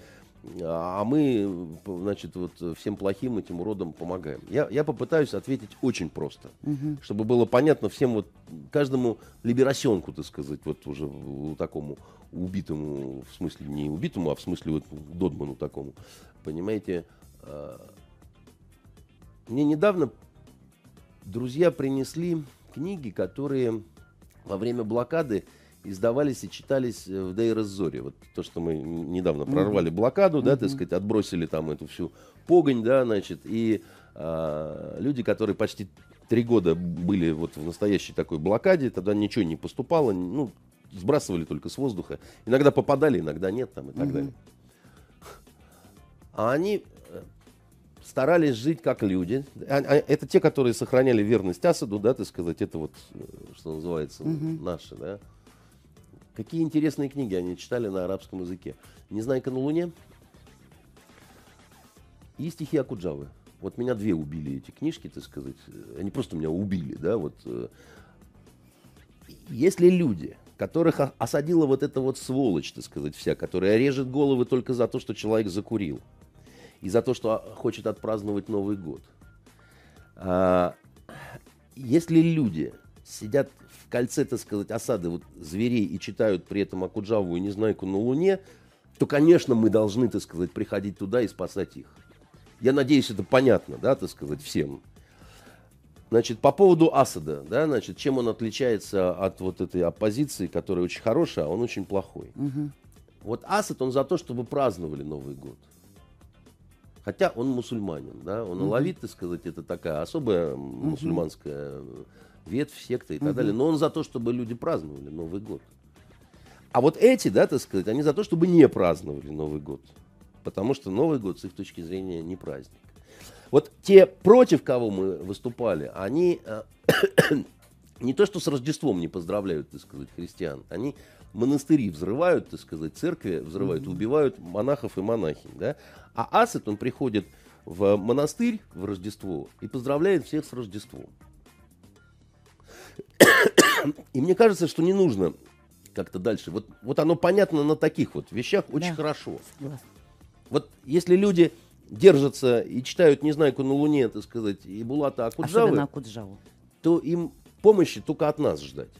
а мы, значит, вот всем плохим этим уродам помогаем. Я, я попытаюсь ответить очень просто, угу. чтобы было понятно всем вот, каждому либерасенку, так сказать, вот уже такому убитому, в смысле не убитому, а в смысле вот Додману такому, понимаете. А, мне недавно друзья принесли книги, которые во время блокады издавались и читались э, в Дейр-Зоре. Вот то, что мы недавно прорвали блокаду, да, так сказать, отбросили там эту всю погонь, да, значит, и а, люди, которые почти три года были вот в настоящей такой блокаде, тогда ничего не поступало, ну, сбрасывали только с воздуха. Иногда попадали, иногда нет, там и так далее. А они старались жить как люди. А, а, это те, которые сохраняли верность Асаду, да, так сказать, это вот, э, что называется, угу. наши, да. Какие интересные книги они читали на арабском языке. «Незнайка на Луне» и стихи Акуджавы. Вот меня две убили эти книжки, так сказать. Они просто меня убили, да, вот. Э. Если люди, которых осадила вот эта вот сволочь, так сказать, вся, которая режет головы только за то, что человек закурил, и за то, что хочет отпраздновать Новый год. А, если люди сидят кольце, так сказать, осады вот, зверей и читают при этом Акуджаву и Незнайку на Луне, то, конечно, мы должны, так сказать, приходить туда и спасать их. Я надеюсь, это понятно, да, так сказать, всем. Значит, по поводу Асада, да, значит, чем он отличается от вот этой оппозиции, которая очень хорошая, а он очень плохой. Угу. Вот Асад, он за то, чтобы праздновали Новый год. Хотя он мусульманин, да, он алавит, так сказать, это такая особая мусульманская ветвь, секта и так далее. Но он за то, чтобы люди праздновали Новый год. А вот эти, да, так сказать, они за то, чтобы не праздновали Новый год. Потому что Новый год, с их точки зрения, не праздник. Вот те, против кого мы выступали, они э, не то, что с Рождеством не поздравляют, так сказать, христиан, они монастыри взрывают, так сказать, церкви взрывают, mm убивают монахов и монахинь, да. А Асет, он приходит в монастырь в Рождество и поздравляет всех с Рождеством. И мне кажется, что не нужно как-то дальше. Вот, вот оно понятно на таких вот вещах очень да. хорошо. Вот если люди держатся и читают «Незнайку на Луне», так сказать, и Булата Акуджавы, Акуджаву. то им помощи только от нас ждать.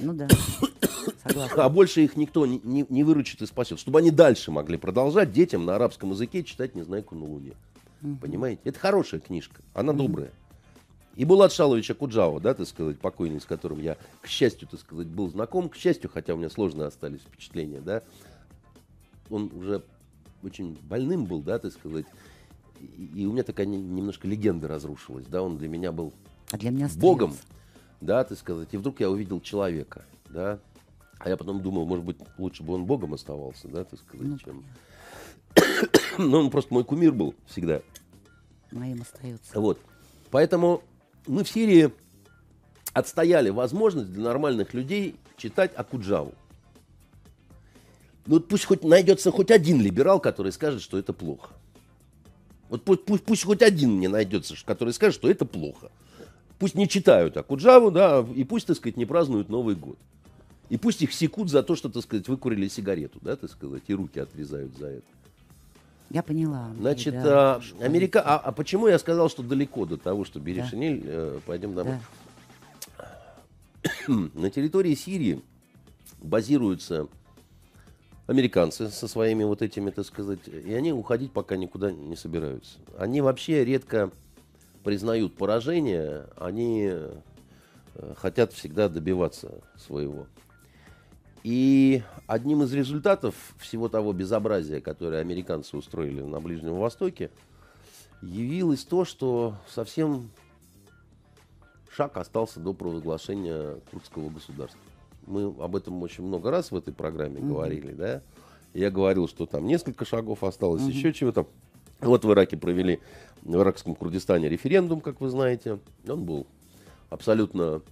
Ну да. Согласна. А больше их никто не, не, не выручит и спасет. Чтобы они дальше могли продолжать детям на арабском языке читать «Незнайку на Луне». Угу. Понимаете? Это хорошая книжка. Она угу. добрая. И Булат Шалович Акуджава, да, так сказать, покойный, с которым я, к счастью, так сказать, был знаком, к счастью, хотя у меня сложно остались впечатления, да, он уже очень больным был, да, так сказать, и, и у меня такая немножко легенда разрушилась, да, он для меня был а для меня богом, да, так сказать, и вдруг я увидел человека, да, а я потом думал, может быть, лучше бы он богом оставался, да, так сказать, ну, чем... Но он просто мой кумир был всегда. Моим остается. Вот. Поэтому мы в Сирии отстояли возможность для нормальных людей читать Акуджаву. Ну пусть хоть найдется хоть один либерал, который скажет, что это плохо. Вот пусть, пусть, пусть хоть один мне найдется, который скажет, что это плохо. Пусть не читают Акуджаву, да, и пусть, так сказать, не празднуют Новый год. И пусть их секут за то, что, так сказать, выкурили сигарету, да, так сказать, и руки отрезают за это. Я поняла. Значит, да, а, Америка... А, а почему я сказал, что далеко до того, что бери да. шинель, э, пойдем домой? Да. На территории Сирии базируются американцы со своими вот этими, так сказать, и они уходить пока никуда не собираются. Они вообще редко признают поражение, они э, хотят всегда добиваться своего. И одним из результатов всего того безобразия, которое американцы устроили на Ближнем Востоке, явилось то, что совсем шаг остался до провозглашения курдского государства. Мы об этом очень много раз в этой программе mm-hmm. говорили, да. Я говорил, что там несколько шагов осталось, mm-hmm. еще чего-то. Вот в Ираке провели, в иракском Курдистане референдум, как вы знаете. Он был абсолютно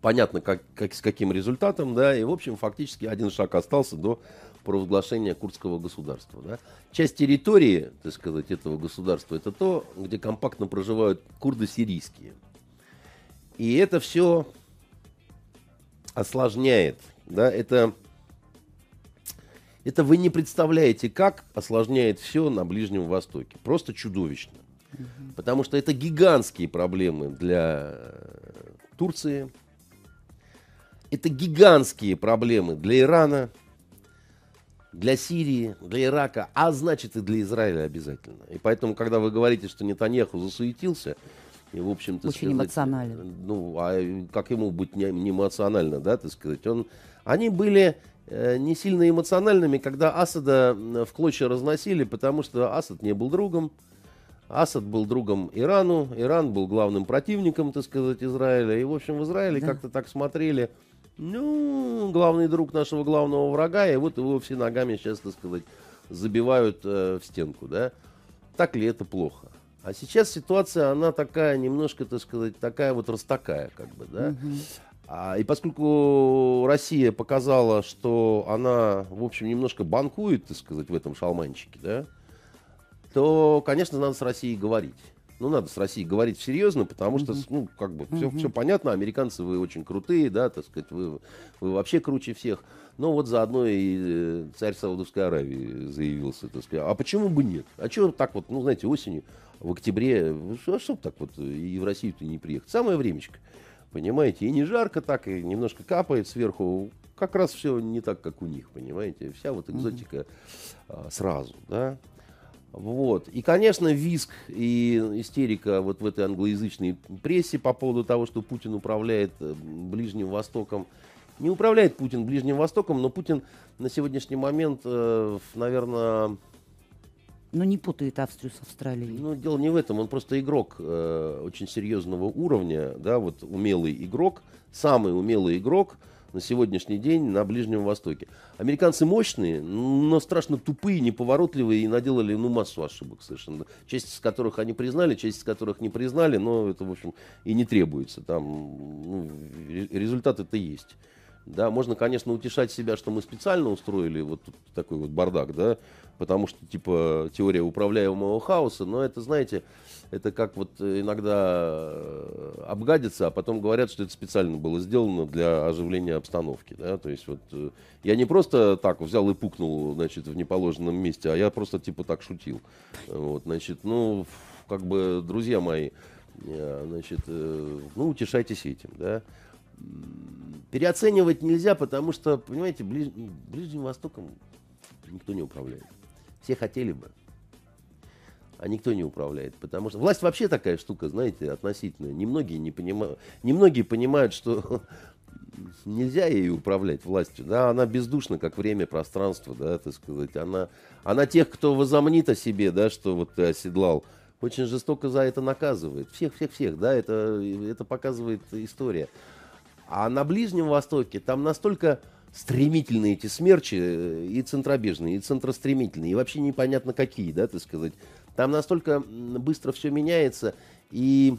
понятно, как, как, с каким результатом, да, и, в общем, фактически один шаг остался до провозглашения курдского государства. Да. Часть территории, так сказать, этого государства, это то, где компактно проживают курды сирийские. И это все осложняет, да, это, это вы не представляете, как осложняет все на Ближнем Востоке. Просто чудовищно. Потому что это гигантские проблемы для Турции, это гигантские проблемы для Ирана, для Сирии, для Ирака, а значит и для Израиля обязательно. И поэтому, когда вы говорите, что Нетаньяху засуетился, и, в общем-то, Очень сказать, эмоционально. Ну, а как ему быть не, не эмоционально, да, так сказать? Он, они были э, не сильно эмоциональными, когда Асада в клочья разносили, потому что Асад не был другом, Асад был другом Ирану, Иран был главным противником, так сказать, Израиля. И, в общем, в Израиле да. как-то так смотрели, ну, главный друг нашего главного врага, и вот его все ногами сейчас, так сказать, забивают э, в стенку, да. Так ли это плохо? А сейчас ситуация, она такая, немножко, так сказать, такая вот растакая, как бы, да. Угу. А, и поскольку Россия показала, что она, в общем, немножко банкует, так сказать, в этом шалманчике, да, то, конечно, надо с Россией говорить ну, надо с Россией говорить серьезно, потому что, ну, как бы, все, все понятно, американцы вы очень крутые, да, так сказать, вы, вы вообще круче всех. Но вот заодно и э, царь Саудовской Аравии заявился, так сказать. А почему бы нет? А что так вот, ну, знаете, осенью, в октябре, а что так вот и в Россию-то не приехать? Самое времечко, понимаете, и не жарко так, и немножко капает сверху, как раз все не так, как у них, понимаете, вся вот экзотика а, сразу, да. Вот. И, конечно, виск и истерика вот в этой англоязычной прессе по поводу того, что Путин управляет э, Ближним Востоком. Не управляет Путин Ближним Востоком, но Путин на сегодняшний момент, э, наверное... Но не путает Австрию с Австралией. Ну, дело не в этом. Он просто игрок э, очень серьезного уровня, да, вот умелый игрок, самый умелый игрок – на сегодняшний день на Ближнем Востоке. Американцы мощные, но страшно тупые, неповоротливые и наделали ну, массу ошибок совершенно. Часть из которых они признали, часть из которых не признали, но это, в общем, и не требуется. Там ну, результат это есть. Да, можно, конечно, утешать себя, что мы специально устроили вот такой вот бардак, да, потому что, типа, теория управляемого хаоса, но это, знаете, это как вот иногда э, обгадится, а потом говорят, что это специально было сделано для оживления обстановки. Да? То есть вот э, я не просто так взял и пукнул, значит, в неположенном месте, а я просто типа так шутил. Вот, значит, ну, как бы, друзья мои, э, значит, ну, утешайтесь этим, да. Переоценивать нельзя, потому что, понимаете, ближ... Ближним Востоком никто не управляет. Все хотели бы а никто не управляет. Потому что власть вообще такая штука, знаете, относительно. Немногие, не понимают, немногие понимают, что нельзя ей управлять властью. Да, она бездушна, как время, пространство, да, так сказать. Она, она тех, кто возомнит о себе, да, что вот ты оседлал, очень жестоко за это наказывает. Всех, всех, всех, да, это, это показывает история. А на Ближнем Востоке там настолько стремительные эти смерчи, э, и центробежные, и центростремительные, и вообще непонятно какие, да, так сказать. Там настолько быстро все меняется, и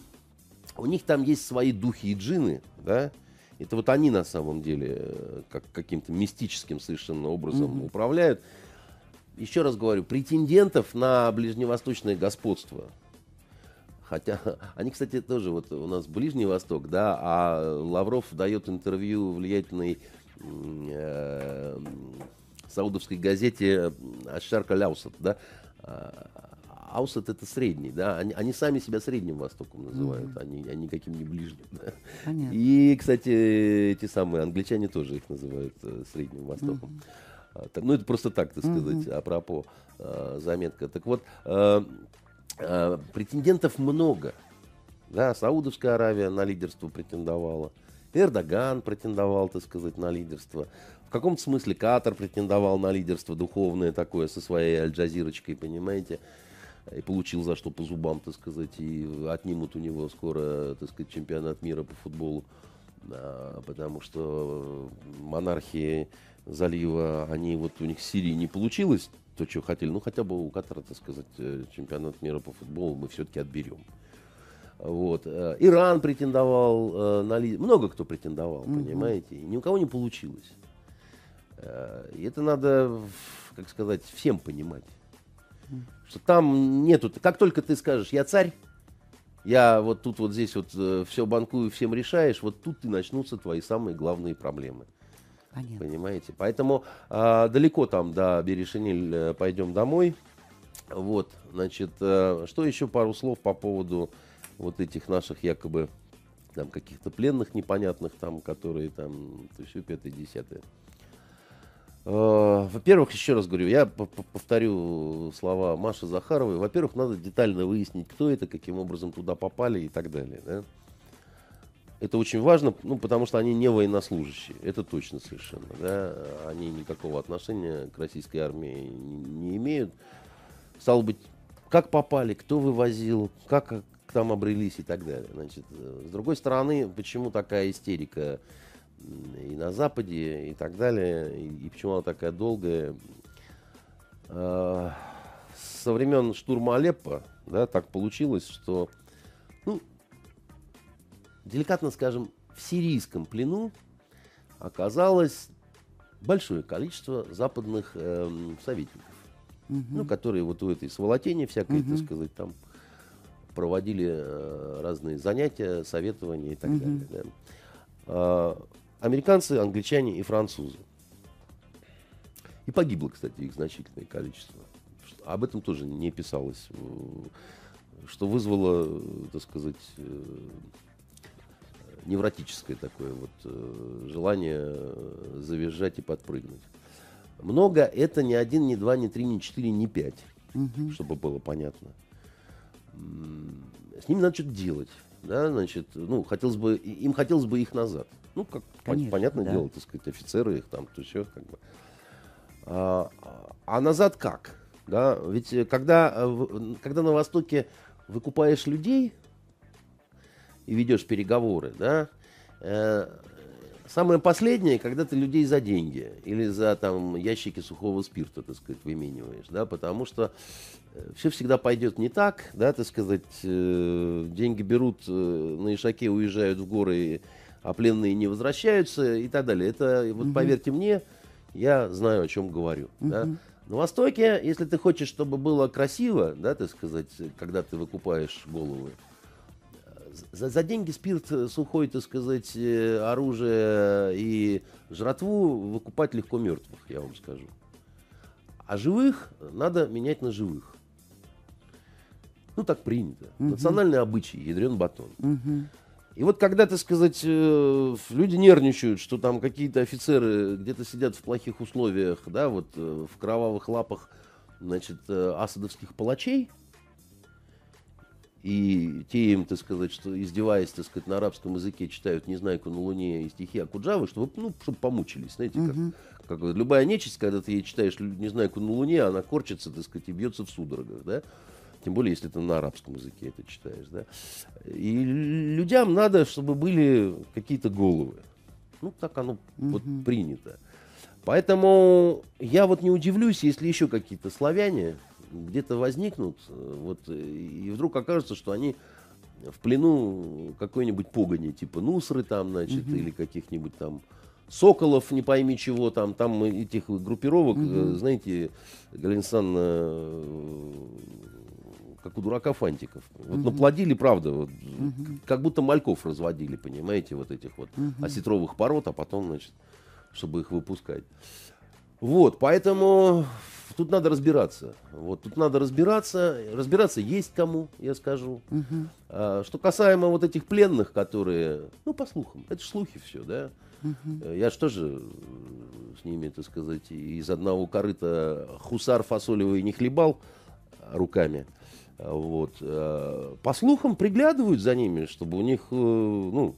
у них там есть свои духи и джины, да, это вот они на самом деле э, как, каким-то мистическим совершенно образом mm-hmm. управляют. Еще раз говорю, претендентов на ближневосточное господство, хотя они, кстати, тоже вот у нас Ближний Восток, да, а Лавров дает интервью влиятельной э, саудовской газете Ашарка Ляусат, да, а, Аусат это средний, да, они, они сами себя Средним Востоком называют, mm-hmm. они, они никаким не ближним. Да? Понятно. И, кстати, эти самые англичане тоже их называют э, Средним Востоком. Mm-hmm. Ну, это просто так, так сказать, mm-hmm. апропо э, заметка. Так вот, э, претендентов много. Да, Саудовская Аравия на лидерство претендовала. Эрдоган претендовал, так сказать, на лидерство. В каком-то смысле Катар претендовал на лидерство духовное такое со своей аль-джазирочкой, понимаете? И получил за что по зубам, так сказать, и отнимут у него скоро, так сказать, чемпионат мира по футболу. Потому что монархии залива, они вот у них в Сирии не получилось то, что хотели. Ну, хотя бы у Катара, так сказать, э, чемпионат мира по футболу мы все-таки отберем. Вот. Э, Иран претендовал э, на лидер. Много кто претендовал, угу. понимаете? И ни у кого не получилось. И это надо, как сказать, всем понимать. Что там нету... Как только ты скажешь, я царь, я вот тут вот здесь вот все банкую, всем решаешь, вот тут и начнутся твои самые главные проблемы. Понятно. Понимаете? Поэтому а, далеко там до Берешинель пойдем домой. Вот, значит, а, что еще пару слов по поводу вот этих наших якобы там каких-то пленных непонятных там, которые там, то все пятое, десятое. А, во-первых, еще раз говорю, я повторю слова Маши Захаровой. Во-первых, надо детально выяснить, кто это, каким образом туда попали и так далее. Да? Это очень важно, ну, потому что они не военнослужащие. Это точно совершенно. Да? Они никакого отношения к российской армии не, не имеют. Стало быть, как попали, кто вывозил, как, там обрелись и так далее. Значит, э, с другой стороны, почему такая истерика и на Западе, и так далее, и, и почему она такая долгая? Э, со времен штурма Алеппо, да, так получилось, что, деликатно скажем, в сирийском плену оказалось большое количество западных э, советников, угу. ну, которые вот в этой сволотени всякой, угу. так сказать, там проводили э, разные занятия, советования и так mm далее. Да. А, американцы, англичане и французы. И погибло, кстати, их значительное количество. Об этом тоже не писалось. Что вызвало, так сказать, э, невротическое такое вот э, желание завизжать и подпрыгнуть. Много это не один, не два, не три, не четыре, не пять, угу. чтобы было понятно с ними надо что-то делать. Да, значит, ну, хотелось бы, им хотелось бы их назад. Ну, как Конечно, понятное да. дело, так сказать, офицеры их там, то все, как бы. А, а назад как? Да, ведь когда, э, когда на Востоке выкупаешь людей и ведешь переговоры, да, э, самое последнее, когда ты людей за деньги или за там ящики сухого спирта, так сказать, вымениваешь, да, потому что все всегда пойдет не так, да, так сказать, э, деньги берут э, на Ишаке, уезжают в горы, а пленные не возвращаются и так далее. Это, вот угу. поверьте мне, я знаю, о чем говорю. Угу. Да. На Востоке, если ты хочешь, чтобы было красиво, да, так сказать, когда ты выкупаешь головы, за, за деньги спирт сухой, так сказать, э, оружие и жратву выкупать легко мертвых, я вам скажу. А живых надо менять на живых. Ну, так принято. Угу. Национальный обычай, ядрен батон. Угу. И вот когда, так сказать, э, люди нервничают, что там какие-то офицеры где-то сидят в плохих условиях, да, вот э, в кровавых лапах, значит, э, асадовских палачей, и те им, так сказать, что издеваясь, так сказать, на арабском языке читают «Незнайку на Луне» и стихи Акуджавы, чтобы, ну, чтобы помучились, знаете, угу. как, как любая нечисть, когда ты ей читаешь «Незнайку на Луне», она корчится, так сказать, и бьется в судорогах, да, тем более, если ты на арабском языке это читаешь, да. И людям надо, чтобы были какие-то головы. Ну, так оно угу. вот принято. Поэтому я вот не удивлюсь, если еще какие-то славяне где-то возникнут, вот, и вдруг окажется, что они в плену какой-нибудь погони, типа Нусры там, значит, угу. или каких-нибудь там Соколов, не пойми чего там, там этих группировок, угу. знаете, Галина как у дурака фантиков. Вот угу. наплодили, правда, вот, угу. как будто мальков разводили, понимаете, вот этих вот угу. осетровых пород, а потом, значит, чтобы их выпускать. Вот, поэтому тут надо разбираться. Вот, тут надо разбираться. Разбираться есть кому, я скажу. Угу. А, что касаемо вот этих пленных, которые, ну, по слухам, это же слухи все, да. Угу. Я же тоже с ними, так сказать, из одного корыта хусар фасолевый не хлебал руками. Вот. А, по слухам приглядывают за ними, чтобы у них, э, ну,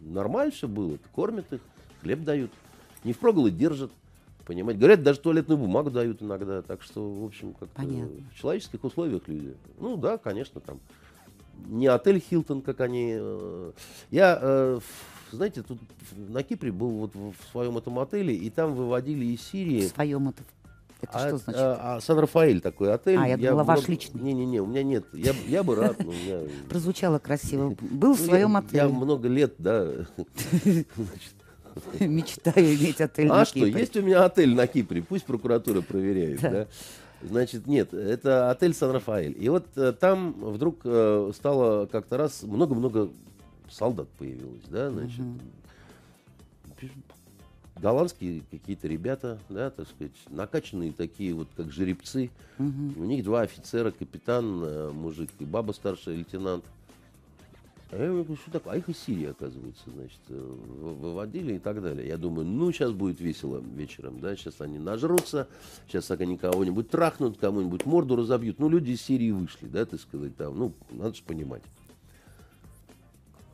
нормально все было. Кормят их, хлеб дают. Не впроголодь держат. Понимаете? Говорят, даже туалетную бумагу дают иногда. Так что, в общем, как в человеческих условиях люди. Ну да, конечно, там. Не отель Хилтон, как они. Э, я, э, знаете, тут на Кипре был вот в своем этом отеле, и там выводили из Сирии. В своем это это а, что значит? А, а Сан-Рафаэль такой отель. А, я, я думала, ваш много... личный. Не-не-не, у меня нет. Я, я бы рад. Но меня... Прозвучало красиво. Был в ну, своем отеле. Я много лет, да. Мечтаю иметь отель А что, есть у меня отель на Кипре, пусть прокуратура проверяет, да. Значит, нет, это отель Сан-Рафаэль. И вот э, там вдруг э, стало как-то раз много-много солдат появилось, да, значит. Угу. Голландские какие-то ребята, да, так сказать, накачанные такие вот, как жеребцы. Угу. У них два офицера, капитан, э, мужик и баба старший лейтенант. А я говорю, что такое? А их из Сирии, оказывается, значит, э, выводили и так далее. Я думаю, ну, сейчас будет весело вечером, да, сейчас они нажрутся, сейчас они кого-нибудь трахнут, кому-нибудь морду разобьют. Ну, люди из Сирии вышли, да, так сказать, там, ну, надо же понимать.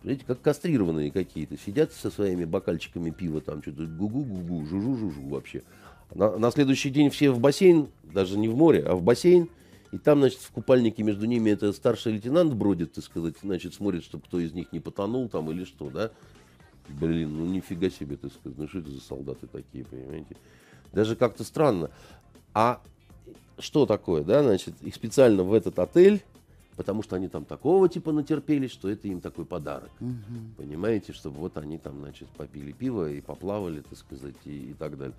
Видите, как кастрированные какие-то, сидят со своими бокальчиками пива, там что-то гу-гу-гу-гу, жужу-жужу вообще. На, на следующий день все в бассейн, даже не в море, а в бассейн, и там, значит, в купальнике между ними это старший лейтенант бродит, так сказать, значит, смотрит, чтобы кто из них не потонул там или что, да. Блин, ну нифига себе, так сказать, ну что это за солдаты такие, понимаете. Даже как-то странно. А что такое, да, значит, их специально в этот отель, потому что они там такого типа натерпелись, что это им такой подарок. Угу. Понимаете, чтобы вот они там, значит, попили пиво и поплавали, так сказать, и, и так далее.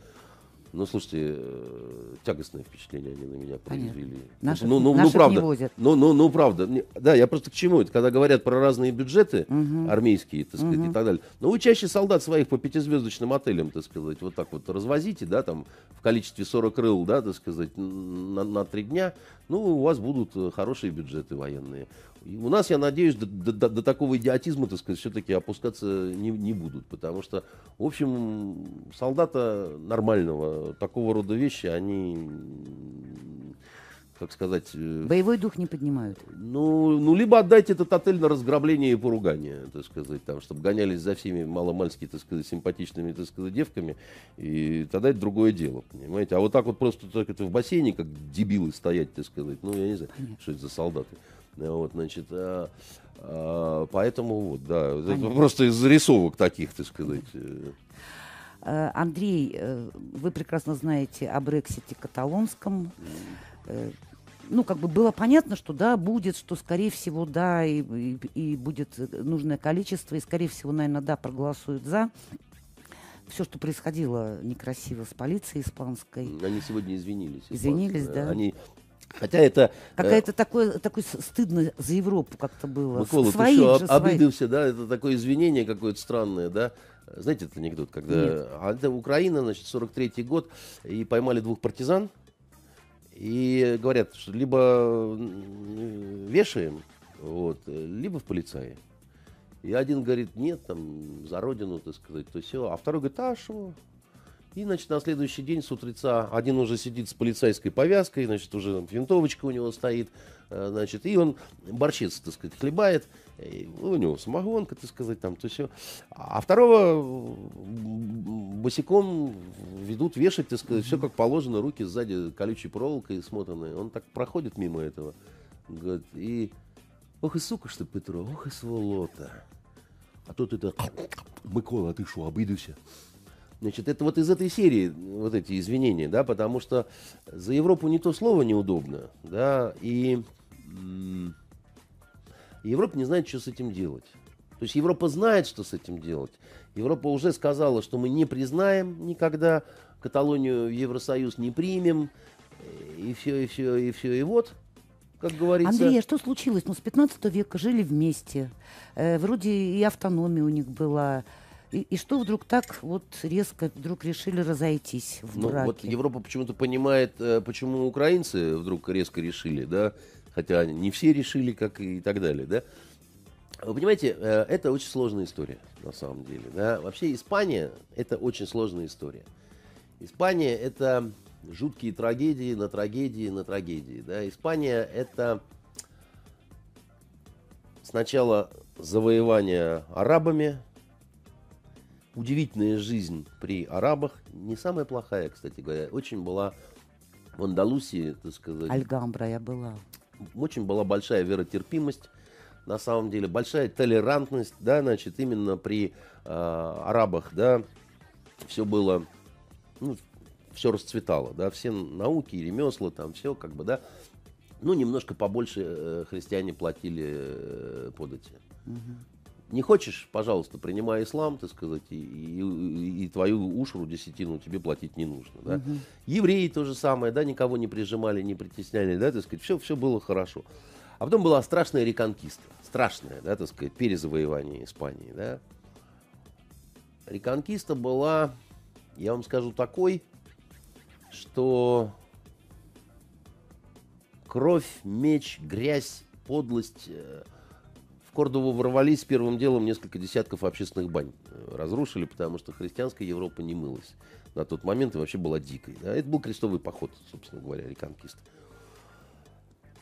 Ну, слушайте, э, тягостное впечатление они на меня произвели. Наших, ну, ну, ну, правда. не возят. Ну, ну, ну, правда. Да, я просто к чему это? Когда говорят про разные бюджеты угу. армейские, так сказать, угу. и так далее. Но вы чаще солдат своих по пятизвездочным отелям, так сказать, вот так вот развозите, да, там, в количестве 40 крыл, да, так сказать, на, на три дня. Ну, у вас будут хорошие бюджеты военные. И у нас, я надеюсь, до, до, до такого идиотизма, так сказать, все-таки опускаться не, не будут. Потому что, в общем, солдата нормального, такого рода вещи, они как сказать... Э, Боевой дух не поднимают. Ну, ну, либо отдайте этот отель на разграбление и поругание, так сказать, там, чтобы гонялись за всеми маломальски, так сказать, симпатичными, так сказать, девками, и тогда это другое дело, понимаете? А вот так вот просто так это в бассейне, как дебилы стоять, так сказать, ну, я не знаю, Понятно. что это за солдаты. Вот, значит, а, а, поэтому вот, да, это просто из зарисовок таких, так сказать. Э. Э, Андрей, э, вы прекрасно знаете о Брексите каталонском. Ну, как бы было понятно, что да, будет, что скорее всего да, и, и, и будет нужное количество, и скорее всего, наверное, да, проголосуют за все, что происходило некрасиво с полицией испанской. Они сегодня извинились. Извинились, да. Они Хотя это... Какая-то э, такое, такое стыдно за Европу как-то было. Микола, Своих ты что, об, обиделся, да? Это такое извинение какое-то странное, да? Знаете этот анекдот, когда... Нет. А это Украина, значит, 43-й год, и поймали двух партизан, и говорят, что либо вешаем, вот, либо в полицаи. И один говорит, нет, там, за родину, так сказать, то все. А второй говорит, а что? И, значит, на следующий день с утреца один уже сидит с полицейской повязкой, значит, уже винтовочка у него стоит, э, значит, и он борщец, так сказать, хлебает, и у него самогонка, так сказать, там, то все. А второго босиком ведут вешать, так сказать, все как положено, руки сзади колючей проволокой смотанные. Он так проходит мимо этого, говорит, и, ох и сука, что Петро, ох и сволота. А тут это, Микола, ты что, обидуся? Значит, это вот из этой серии вот эти извинения, да, потому что за Европу не то слово неудобно, да, и Европа не знает, что с этим делать. То есть Европа знает, что с этим делать. Европа уже сказала, что мы не признаем никогда Каталонию в Евросоюз, не примем, и все, и все, и все, и вот, как говорится. Андрей, а что случилось? Ну, с 15 века жили вместе. Э, вроде и автономия у них была. И, и что вдруг так вот резко вдруг решили разойтись в ну, браке? Вот Европа почему-то понимает, э, почему украинцы вдруг резко решили, да, хотя не все решили, как и так далее, да. Вы понимаете, э, это очень сложная история, на самом деле. Да? Вообще Испания – это очень сложная история. Испания – это жуткие трагедии на трагедии на трагедии. Да? Испания – это сначала завоевание арабами, удивительная жизнь при арабах, не самая плохая, кстати говоря, очень была в Андалусии, так сказать. Альгамбра я была. Очень была большая веротерпимость, на самом деле, большая толерантность, да, значит, именно при э, арабах, да, все было, ну, все расцветало, да, все науки, ремесла, там все как бы, да, ну, немножко побольше э, христиане платили э, подати. Угу. Не хочешь, пожалуйста, принимай ислам, так сказать, и, и, и твою ушру десятину тебе платить не нужно. Да? Угу. Евреи то же самое, да, никого не прижимали, не притесняли, да, так сказать, все, все было хорошо. А потом была страшная реконкиста, страшная, да, так сказать, перезавоевание Испании, да. Реконкиста была, я вам скажу, такой, что кровь, меч, грязь, подлость. Кордову ворвались первым делом несколько десятков общественных бань. Э, разрушили, потому что христианская Европа не мылась. На тот момент и вообще была дикой. Да? Это был крестовый поход, собственно говоря, реконкист.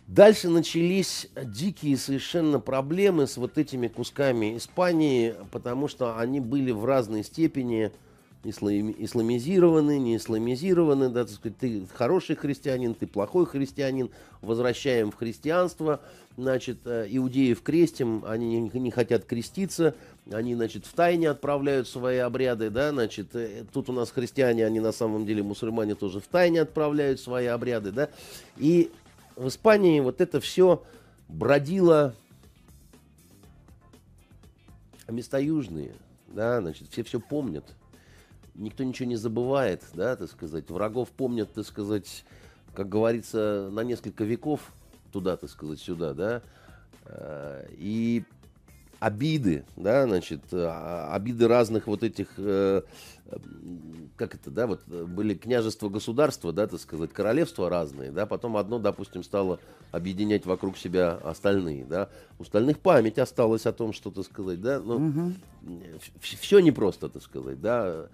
Дальше начались дикие совершенно проблемы с вот этими кусками Испании, потому что они были в разной степени исламизированы, не исламизированы, да, так сказать, ты хороший христианин, ты плохой христианин, возвращаем в христианство, значит, э, иудеев крестим, они не, не хотят креститься, они, значит, в тайне отправляют свои обряды, да, значит, э, тут у нас христиане, они на самом деле мусульмане тоже в тайне отправляют свои обряды, да, и в Испании вот это все бродило, места южные, да, значит, все все помнят, никто ничего не забывает, да, так сказать. Врагов помнят, так сказать, как говорится, на несколько веков туда, так сказать, сюда, да. Э, и обиды, да, значит, а, обиды разных вот этих, э, как это, да, вот были княжества, государства, да, так сказать, королевства разные, да, потом одно, допустим, стало объединять вокруг себя остальные, да, у остальных память осталась о том, что, так сказать, да, ну, угу. все непросто, так сказать, да,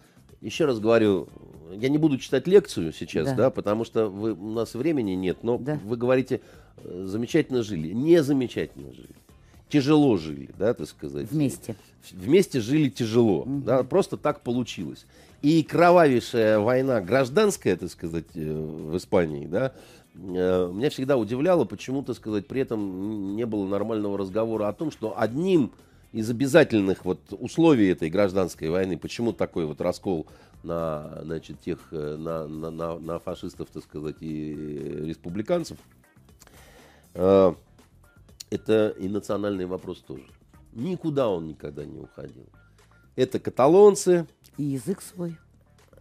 еще раз говорю, я не буду читать лекцию сейчас, да, да потому что вы, у нас времени нет, но да. вы говорите, э, замечательно жили. Не замечательно жили. Тяжело жили, да, так сказать. Вместе. Вместе жили тяжело, угу. да, просто так получилось. И кровавейшая война гражданская, так сказать, э, в Испании, да, э, меня всегда удивляло, почему, так сказать, при этом не было нормального разговора о том, что одним из обязательных вот условий этой гражданской войны, почему такой вот раскол на, значит, тех, э, на, на, на, на фашистов, так сказать, и республиканцев, э, это и национальный вопрос тоже. Никуда он никогда не уходил. Это каталонцы. И язык свой.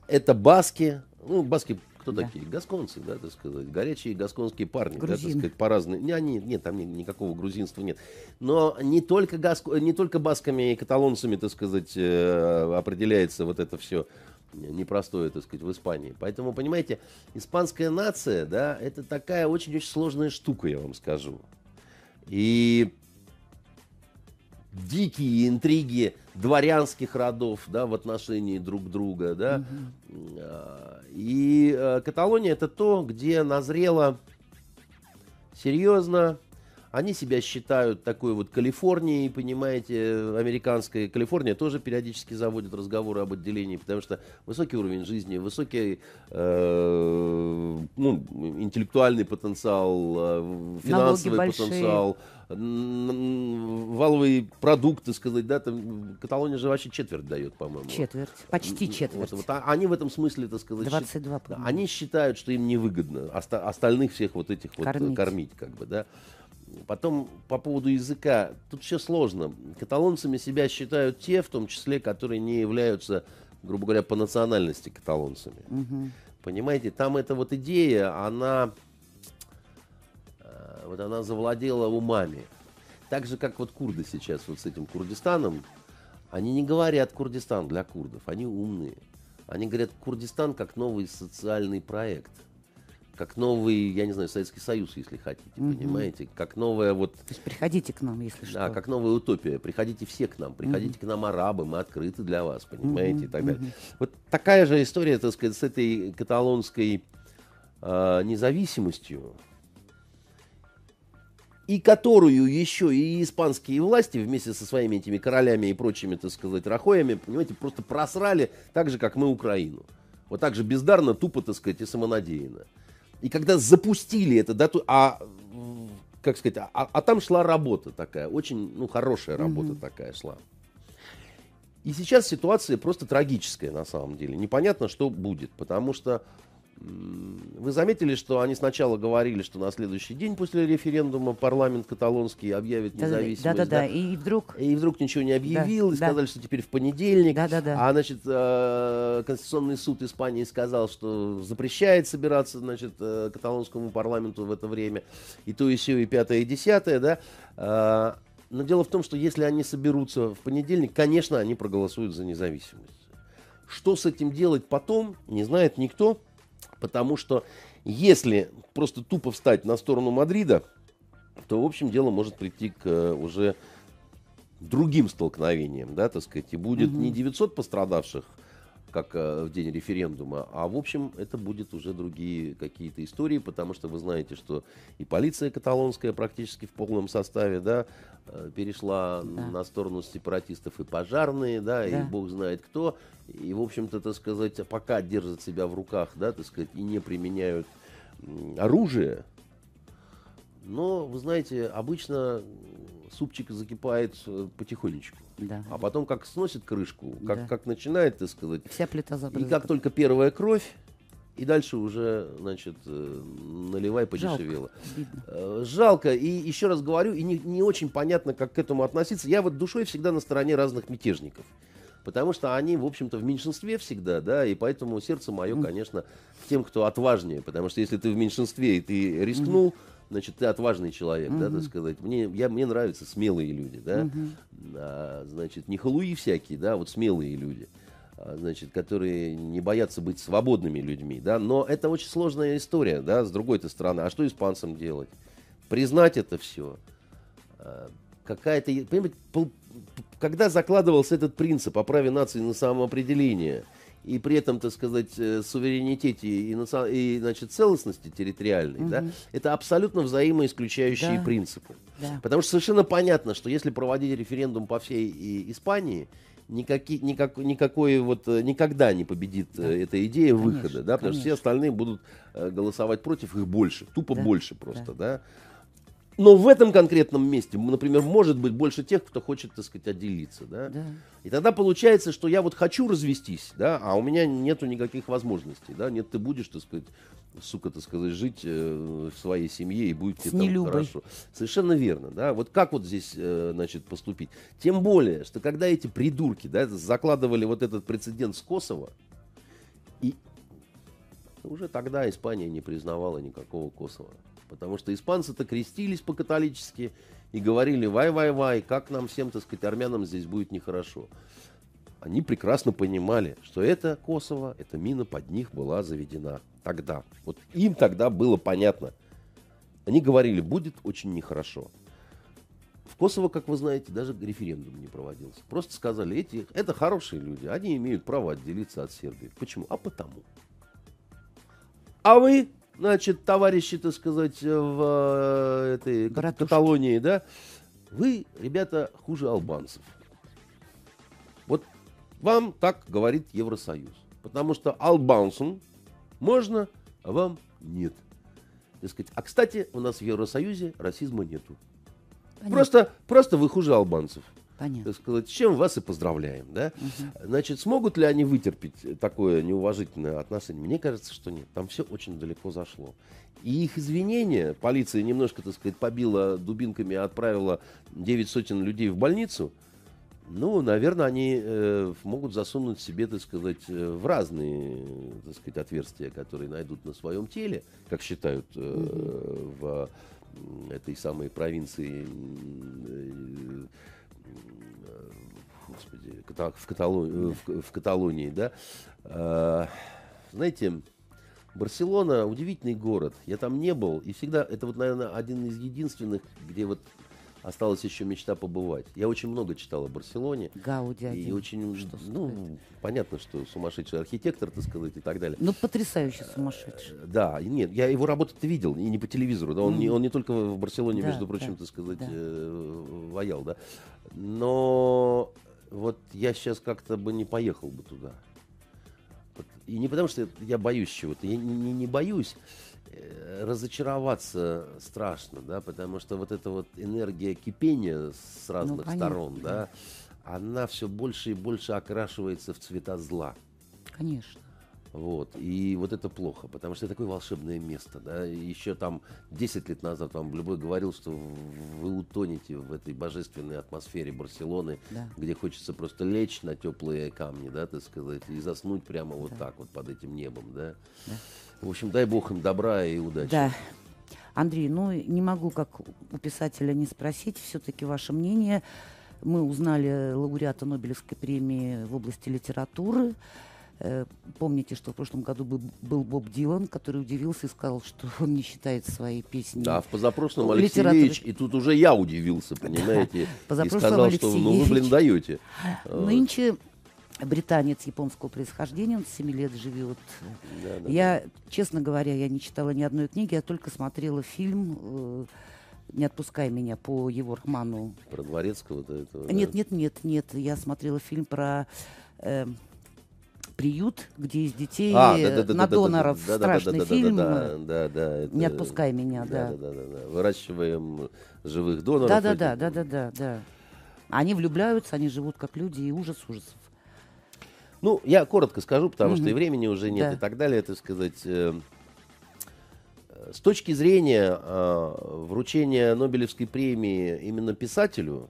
Это баски. Ну, баски кто да. такие? Гасконцы, да, так сказать. Горячие гасконские парни, Грузин. да, так сказать, по разным. Не, они, нет, там никакого грузинства нет. Но не только, гаск... не только басками и каталонцами, так сказать, э, определяется вот это все непростое, так сказать, в Испании. Поэтому, понимаете, испанская нация, да, это такая очень-очень сложная штука, я вам скажу. И дикие интриги дворянских родов да, в отношении друг друга. Да. Угу. И э, Каталония это то, где назрело серьезно. Они себя считают такой вот Калифорнией, понимаете, американской. Калифорния тоже периодически заводит разговоры об отделении, потому что высокий уровень жизни, высокий э, ну, интеллектуальный потенциал, э, финансовый потенциал, валовый продукт, так сказать, да, там Каталония же вообще четверть дает, по-моему. Четверть, почти четверть. Вот, вот, а они в этом смысле, так сказать, 22, счит, они считают, что им невыгодно оста- остальных всех вот этих кормить. вот кормить, как бы, да. Потом по поводу языка, тут все сложно. Каталонцами себя считают те, в том числе, которые не являются, грубо говоря, по национальности каталонцами. Угу. Понимаете, там эта вот идея, она вот она завладела умами. Так же, как вот курды сейчас вот с этим Курдистаном, Они не говорят Курдистан для курдов, они умные. Они говорят Курдистан как новый социальный проект как новый, я не знаю, Советский Союз, если хотите, угу. понимаете, как новая вот... То есть приходите к нам, если да, что. Да, как новая утопия. Приходите все к нам, приходите угу. к нам арабы, мы открыты для вас, понимаете, угу. и так далее. Угу. Вот такая же история, так сказать, с этой каталонской э, независимостью, и которую еще и испанские власти вместе со своими этими королями и прочими, так сказать, рахоями, понимаете, просто просрали так же, как мы Украину. Вот так же бездарно, тупо, так сказать, и самонадеянно. И когда запустили это, да, то, а как сказать, а, а там шла работа такая, очень, ну, хорошая работа mm-hmm. такая шла. И сейчас ситуация просто трагическая на самом деле. Непонятно, что будет, потому что вы заметили, что они сначала говорили, что на следующий день после референдума парламент каталонский объявит независимость. Да, да, да. да. И вдруг... И вдруг ничего не объявил, да, и сказали, да. что теперь в понедельник. Да, да, да. А, значит, э, Конституционный суд Испании сказал, что запрещает собираться, значит, э, каталонскому парламенту в это время. И то, и все, и пятое, и десятое, да. Э, но дело в том, что если они соберутся в понедельник, конечно, они проголосуют за независимость. Что с этим делать потом, не знает никто. Потому что если просто тупо встать на сторону Мадрида, то, в общем, дело может прийти к э, уже другим столкновениям, да, так сказать, и будет угу. не 900 пострадавших, как э, в день референдума. А в общем, это будет уже другие какие-то истории, потому что вы знаете, что и полиция каталонская практически в полном составе, да, э, перешла да. на сторону сепаратистов и пожарные, да, да, и бог знает кто. И, в общем-то, так сказать, пока держат себя в руках, да, так сказать, и не применяют оружие, но, вы знаете, обычно супчик закипает э, потихонечку. Да. А потом как сносит крышку, как, да. как начинает, так сказать. Вся плита забрызгана. И как только первая кровь, и дальше уже, значит, э, наливай подешевело. Жалко. Э, жалко. И еще раз говорю, и не, не очень понятно, как к этому относиться. Я вот душой всегда на стороне разных мятежников. Потому что они, в общем-то, в меньшинстве всегда, да, и поэтому сердце мое, конечно, тем, кто отважнее. Потому что если ты в меньшинстве и ты рискнул, mm-hmm значит, ты отважный человек, угу. да, так сказать. Мне, я, мне нравятся смелые люди, да, угу. а, значит, не халуи всякие, да, вот смелые люди, а, значит, которые не боятся быть свободными людьми, да, но это очень сложная история, да, с другой-то стороны. А что испанцам делать? Признать это все. А, какая-то, понимаете, когда закладывался этот принцип о праве нации на самоопределение – и при этом, так сказать, э, суверенитете и, и значит, целостности территориальной, угу. да, это абсолютно взаимоисключающие да. принципы. Да. Потому что совершенно понятно, что если проводить референдум по всей и Испании, никаки, никак, никакой вот э, никогда не победит да. Э, эта идея конечно, выхода, да, потому конечно. что все остальные будут голосовать против их больше, тупо да. больше просто, да. да. Но в этом конкретном месте, например, может быть больше тех, кто хочет, так сказать, отделиться, да? да. И тогда получается, что я вот хочу развестись, да, а у меня нету никаких возможностей, да, нет, ты будешь, так сказать, сука, так сказать, жить э, в своей семье и будет тебе там хорошо. Совершенно верно, да. Вот как вот здесь, э, значит, поступить? Тем более, что когда эти придурки, да, закладывали вот этот прецедент с Косово, и уже тогда Испания не признавала никакого Косово. Потому что испанцы-то крестились по-католически и говорили, вай-вай-вай, как нам всем, так сказать, армянам здесь будет нехорошо. Они прекрасно понимали, что это Косово, эта мина под них была заведена тогда. Вот им тогда было понятно. Они говорили, будет очень нехорошо. В Косово, как вы знаете, даже референдум не проводился. Просто сказали, эти, это хорошие люди, они имеют право отделиться от Сербии. Почему? А потому. А вы значит, товарищи, так сказать, в э, этой Братушки. Каталонии, да, вы, ребята, хуже албанцев. Вот вам так говорит Евросоюз. Потому что албанцам можно, а вам нет. Так сказать. А, кстати, у нас в Евросоюзе расизма нету. Просто, просто вы хуже албанцев. Понятно. Так сказать, с чем вас и поздравляем, да? Угу. Значит, смогут ли они вытерпеть такое неуважительное отношение? Мне кажется, что нет. Там все очень далеко зашло. И их извинения, полиция немножко, так сказать, побила дубинками, отправила 9 сотен людей в больницу, ну, наверное, они э, могут засунуть себе, так сказать, э, в разные, так сказать, отверстия, которые найдут на своем теле, как считают э, в этой самой провинции э, господи, в, Каталонии, в, в Каталонии, да. А, знаете, Барселона удивительный город. Я там не был. И всегда, это вот, наверное, один из единственных, где вот осталась еще мечта побывать. Я очень много читал о Барселоне. Гауди И очень, что ну, сказать? понятно, что сумасшедший архитектор, так сказать, и так далее. Ну, потрясающий сумасшедший. Да, нет, я его работу-то видел, и не по телевизору, да, он, mm. не, он не только в Барселоне, да, между прочим, да, так сказать, да. э, воял, да. Но вот я сейчас как-то бы не поехал бы туда. И не потому, что я боюсь чего-то, я не, не боюсь, э, разочароваться страшно, да, потому что вот эта вот энергия кипения с разных ну, сторон, да, она все больше и больше окрашивается в цвета зла. Конечно. Вот. И вот это плохо, потому что это такое волшебное место. Да? Еще там 10 лет назад вам любой говорил, что вы утонете в этой божественной атмосфере Барселоны, да. где хочется просто лечь на теплые камни, да, так сказать, и заснуть прямо да. вот так вот под этим небом. Да? Да. В общем, дай бог им добра и удачи. Да. Андрей, ну не могу как у писателя не спросить все-таки ваше мнение. Мы узнали лауреата Нобелевской премии в области литературы. Э, помните, что в прошлом году был, был Боб Дилан, который удивился и сказал, что он не считает свои песни. Да, в позапрошлом Алексей Ильич, и тут уже я удивился, понимаете, да, и сказал, что ну вы, блин, даете. Нынче британец японского происхождения, он 7 лет живет. Да, да, я, честно говоря, я не читала ни одной книги, я только смотрела фильм э, «Не отпускай меня» по его роману. Про Дворецкого-то этого? Нет, да? нет, нет, нет. Я смотрела фильм про... Э, приют, где из детей а, да, да, да, на доноров да, страшный да, да, фильм. Да, да, да, это, Не отпускай меня, да. Да, да, да, да. Выращиваем живых доноров. Да, да, да, да, да, да, да. Они влюбляются, они живут как люди, и ужас ужасов. Ну, я коротко скажу, потому угу. что и времени уже нет, да. и так далее, так сказать. Э, с точки зрения э, вручения Нобелевской премии именно писателю,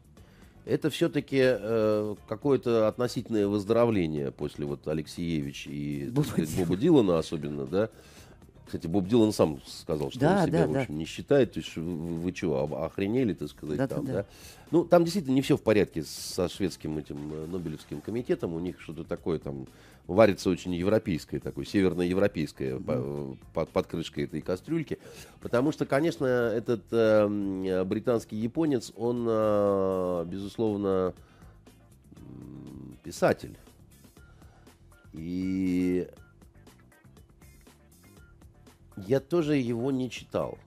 это все-таки э, какое-то относительное выздоровление после вот Алексеевич и Боба, сказать, Боба Дилана особенно, да. Кстати, Боб Дилан сам сказал, что да, он себя, да, в общем, да. не считает. То есть вы, вы что, охренели, так сказать, да, там, да. да? Ну, там действительно не все в порядке со шведским этим э, Нобелевским комитетом. У них что-то такое там варится очень европейское, такое северноевропейское mm. под, под крышкой этой кастрюльки. Потому что, конечно, этот э, британский японец, он, э, безусловно, писатель. И я тоже его не читал.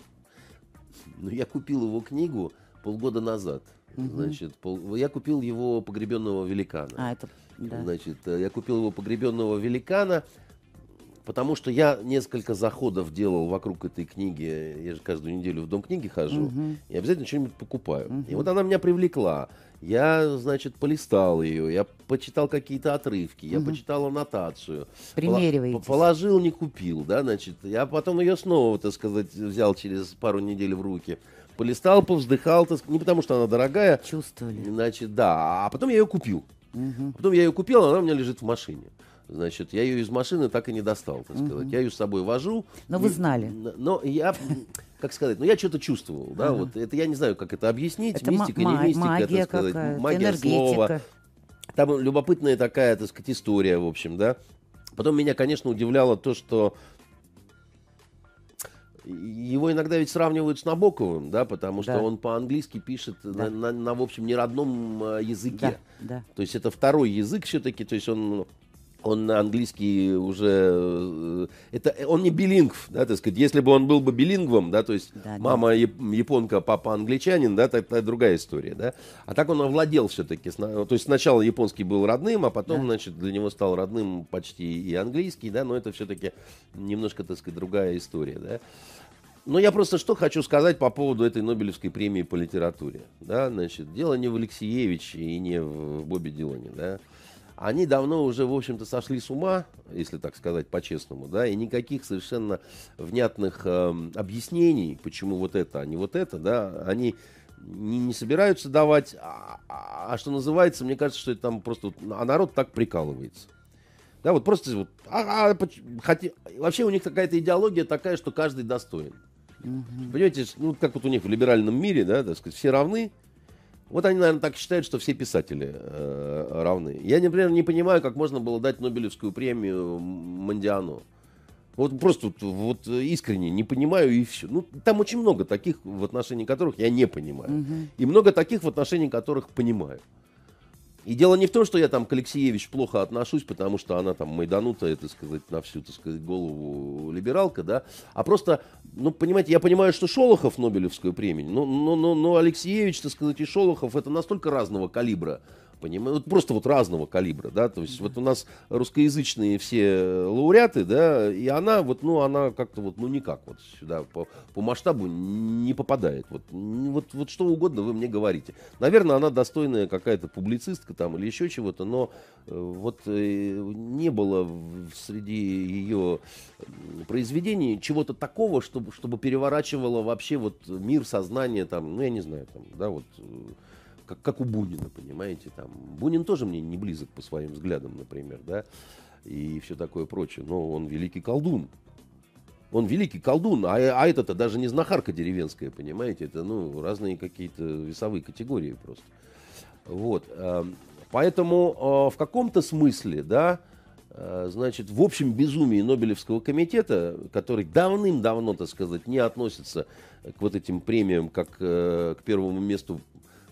Но я купил его книгу полгода назад. Угу. Значит, пол... я купил его погребенного великана. А, это да. Значит, э, я купил его погребенного великана, потому что я несколько заходов делал вокруг этой книги. Я же каждую неделю в дом книги хожу. Угу. И обязательно что-нибудь покупаю. Угу. И вот она меня привлекла. Я, значит, полистал ее, я почитал какие-то отрывки, угу. я почитал аннотацию. Примериваете. Положил, не купил, да, значит. Я потом ее снова, так сказать, взял через пару недель в руки. Полистал, повздыхал, так, не потому что она дорогая. Чувствовали. Значит, да. А потом я ее купил. Угу. Потом я ее купил, она у меня лежит в машине. Значит, я ее из машины так и не достал, так сказать. Угу. Я ее с собой вожу. Но вы знали. Но я, как сказать, ну я что-то чувствовал, да, вот это я не знаю, как это объяснить. Это мистика, не мистика, магия так сказать, магия слова. Там любопытная такая, так сказать, история, в общем, да. Потом меня, конечно, удивляло то, что его иногда ведь сравнивают с Набоковым, да, потому что да. он по-английски пишет да. на, на, на, в общем, неродном э, языке. Да, да. То есть это второй язык все-таки, то есть он он на английский уже э, это он не билингв, да, так сказать. Если бы он был бы билингвом, да, то есть да, мама да. японка, папа англичанин, да, это другая история, да. А так он овладел все-таки, то есть сначала японский был родным, а потом, да. значит, для него стал родным почти и английский, да, но это все-таки немножко, так сказать, другая история, да. Но я просто что хочу сказать по поводу этой Нобелевской премии по литературе, да, значит, дело не в Алексеевиче и не в Бобе Дилане, да они давно уже, в общем-то, сошли с ума, если так сказать по-честному, да, и никаких совершенно внятных э, объяснений, почему вот это, а не вот это, да, они не, не собираются давать, а, а, а что называется, мне кажется, что это там просто, а народ так прикалывается. Да, вот просто вот, а, а, хотя, вообще у них какая-то идеология такая, что каждый достоин. Угу. Понимаете, ну как вот у них в либеральном мире, да, так сказать, все равны, Вот они, наверное, так считают, что все писатели э, равны. Я, например, не понимаю, как можно было дать Нобелевскую премию Мандиану. Вот просто вот, вот искренне не понимаю и все. Ну, там очень много таких, в отношении которых я не понимаю. Угу. И много таких, в отношении которых понимаю. И дело не в том, что я там к Алексеевич плохо отношусь, потому что она там майданутая, так сказать, на всю, так сказать, голову либералка, да, а просто, ну, понимаете, я понимаю, что Шолохов Нобелевскую премию, но, но, но, но Алексеевич, так сказать, и Шолохов это настолько разного калибра понимаю, вот просто вот разного калибра, да, то есть вот у нас русскоязычные все лауреаты, да, и она вот, ну, она как-то вот, ну, никак вот сюда по, по масштабу не попадает, вот, вот, вот что угодно вы мне говорите. Наверное, она достойная какая-то публицистка там или еще чего-то, но э, вот э, не было среди ее произведений чего-то такого, чтобы, чтобы переворачивало вообще вот мир, сознание там, ну, я не знаю, там, да, вот э, как, как у Бунина, понимаете, там. Бунин тоже мне не близок по своим взглядам, например, да, и все такое прочее, но он великий колдун. Он великий колдун, а, а это-то даже не знахарка деревенская, понимаете, это, ну, разные какие-то весовые категории просто. Вот, эм, поэтому э, в каком-то смысле, да, э, значит, в общем безумии Нобелевского комитета, который давным-давно, так сказать, не относится к вот этим премиям, как э, к первому месту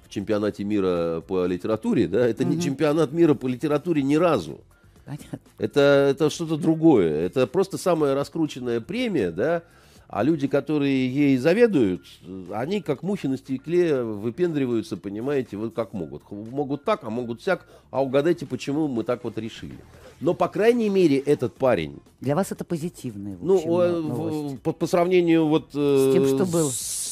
в чемпионате мира по литературе, да, это угу. не чемпионат мира по литературе ни разу. Понятно. Это, это что-то другое. Это просто самая раскрученная премия, да, а люди, которые ей заведуют, они как мухи на стекле выпендриваются, понимаете, вот как могут. Могут так, а могут всяк, а угадайте, почему мы так вот решили. Но, по крайней мере, этот парень... Для вас это позитивный, ну, общем, по, по сравнению вот... С тем, что было. С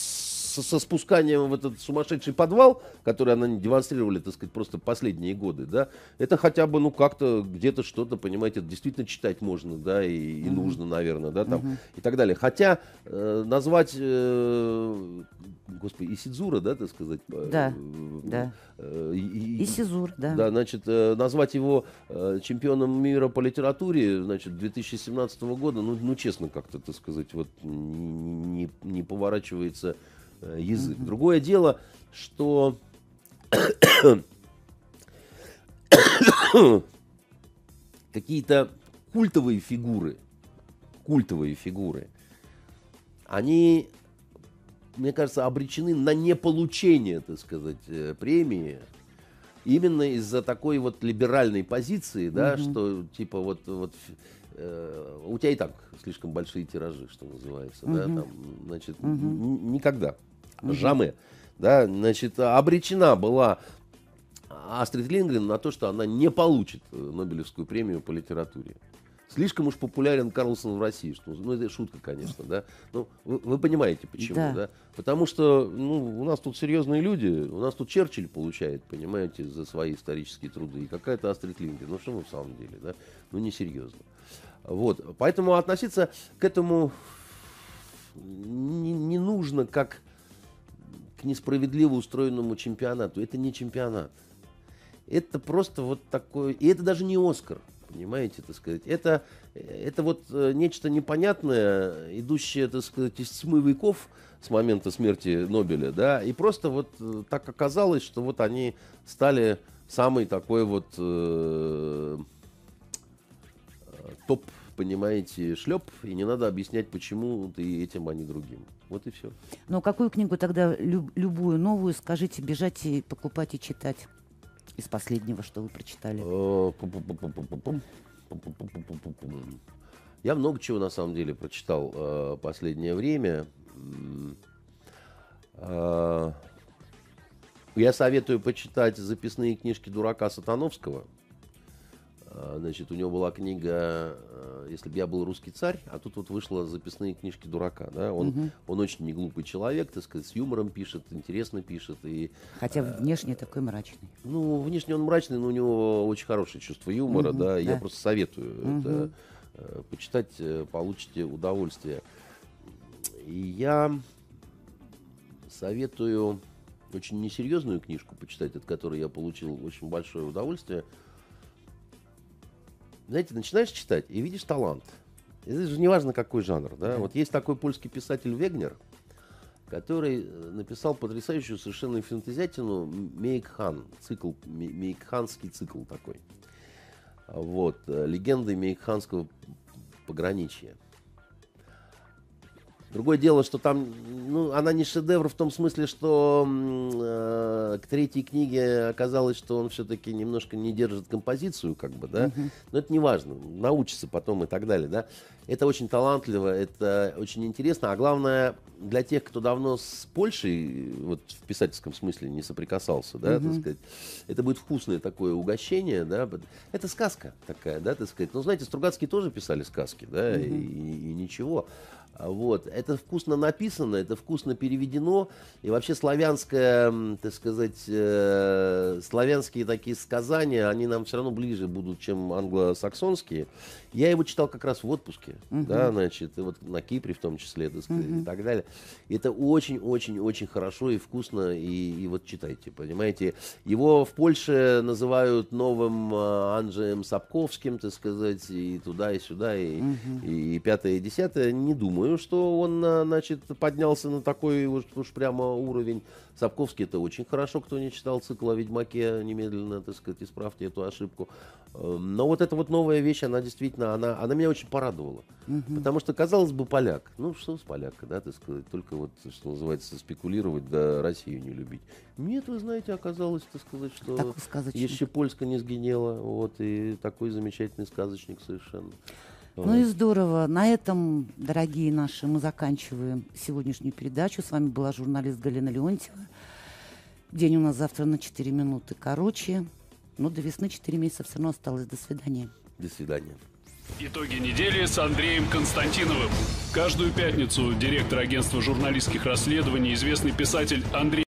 со, со спусканием в этот сумасшедший подвал, который она демонстрировали, так сказать, просто последние годы, да, это хотя бы, ну, как-то где-то что-то, понимаете, действительно читать можно, да, и, и mm-hmm. нужно, наверное, да, там, mm-hmm. и так далее. Хотя э, назвать, э, господи, Исидзура, да, так сказать, э, да, э, да. Э, и, Исидзур, да. Да, значит, э, назвать его э, чемпионом мира по литературе, значит, 2017 года, ну, ну честно, как-то, так сказать, вот не, не поворачивается язык. Mm-hmm. Другое дело, что какие-то культовые фигуры, культовые фигуры, они, мне кажется, обречены на неполучение, так сказать, э, премии именно из-за такой вот либеральной позиции, да, mm-hmm. что типа вот, вот э, у тебя и так слишком большие тиражи, что называется, mm-hmm. да, там, значит, mm-hmm. никогда угу. Жаме, да, значит, обречена была Астрид Лингрен на то, что она не получит э, Нобелевскую премию по литературе. Слишком уж популярен Карлсон в России, что, ну это шутка, конечно, да. Ну вы, вы понимаете почему, да. да? Потому что ну у нас тут серьезные люди, у нас тут Черчилль получает, понимаете, за свои исторические труды и какая-то Астрид Лингрен. Ну что мы в самом деле, да? Ну не серьезно. Вот, поэтому относиться к этому не, не нужно как несправедливо устроенному чемпионату. Это не чемпионат. Это просто вот такое... И это даже не Оскар, понимаете, так сказать. Это, это вот э, нечто непонятное, идущее, так сказать, из тьмы веков с момента смерти Нобеля, да, и просто вот э, так оказалось, что вот они стали самый такой вот э, э топ понимаете, шлеп, и не надо объяснять, почему ты этим, а не другим. Вот и все. Ну, какую книгу тогда, люб, любую новую, скажите, бежать и покупать и читать из последнего, что вы прочитали? Я много чего, на самом деле, прочитал э, последнее время. Э, я советую почитать записные книжки дурака Сатановского. А, значит, у него была книга а, «Если бы я был русский царь», а тут вот вышла записные книжки дурака. Да? Он, угу. он очень неглупый человек, так сказать, с юмором пишет, интересно пишет. И, Хотя а, внешне такой мрачный. Ну, внешне он мрачный, но у него очень хорошее чувство юмора, угу, да, да. Я просто советую угу. это э, почитать, э, получите удовольствие. И я советую очень несерьезную книжку почитать, от которой я получил очень большое удовольствие – знаете, начинаешь читать и видишь талант. Это же не важно, какой жанр. Да? Вот есть такой польский писатель Вегнер. который э, написал потрясающую совершенно фантазиатину Мейкхан, цикл, Мейкханский цикл такой. Вот, э, легенды Мейкханского пограничья. Другое дело, что там, ну, она не шедевр в том смысле, что э, к третьей книге оказалось, что он все-таки немножко не держит композицию, как бы, да. Uh-huh. Но это не важно, научится потом и так далее, да. Это очень талантливо, это очень интересно, а главное для тех, кто давно с Польшей, вот в писательском смысле не соприкасался, да, uh-huh. так сказать, это будет вкусное такое угощение, да. Это сказка такая, да, так сказать. Ну, знаете, Стругацкие тоже писали сказки, да, uh-huh. и, и ничего. Вот. Это вкусно написано, это вкусно переведено. И вообще славянское, так сказать, э, славянские такие сказания, они нам все равно ближе будут, чем англосаксонские. Я его читал как раз в отпуске, uh-huh. да, значит, и вот на Кипре в том числе, так сказать, uh-huh. и так далее. И это очень-очень-очень хорошо и вкусно, и, и вот читайте, понимаете. Его в Польше называют новым э, Анджеем Сапковским, так сказать, и туда, и сюда, и, uh-huh. и, и пятое, и десятое. Не думаю, что он, э, значит, поднялся на такой уж, уж прямо уровень. Сапковский это очень хорошо, кто не читал цикл о Ведьмаке, немедленно, так сказать, исправьте эту ошибку. Эм, но вот эта вот новая вещь, она действительно, она, она меня очень порадовала. Угу. Потому что, казалось бы, поляк. Ну, что с поляка, да, так сказать, только вот, что называется, спекулировать, да Россию не любить. Нет, вы знаете, оказалось, так сказать, что еще Польска не сгинела, вот, и такой замечательный сказочник совершенно. Ну и здорово. На этом, дорогие наши, мы заканчиваем сегодняшнюю передачу. С вами была журналист Галина Леонтьева. День у нас завтра на 4 минуты короче. Но до весны 4 месяца все равно осталось. До свидания. До свидания. Итоги недели с Андреем Константиновым. Каждую пятницу директор агентства журналистских расследований, известный писатель Андрей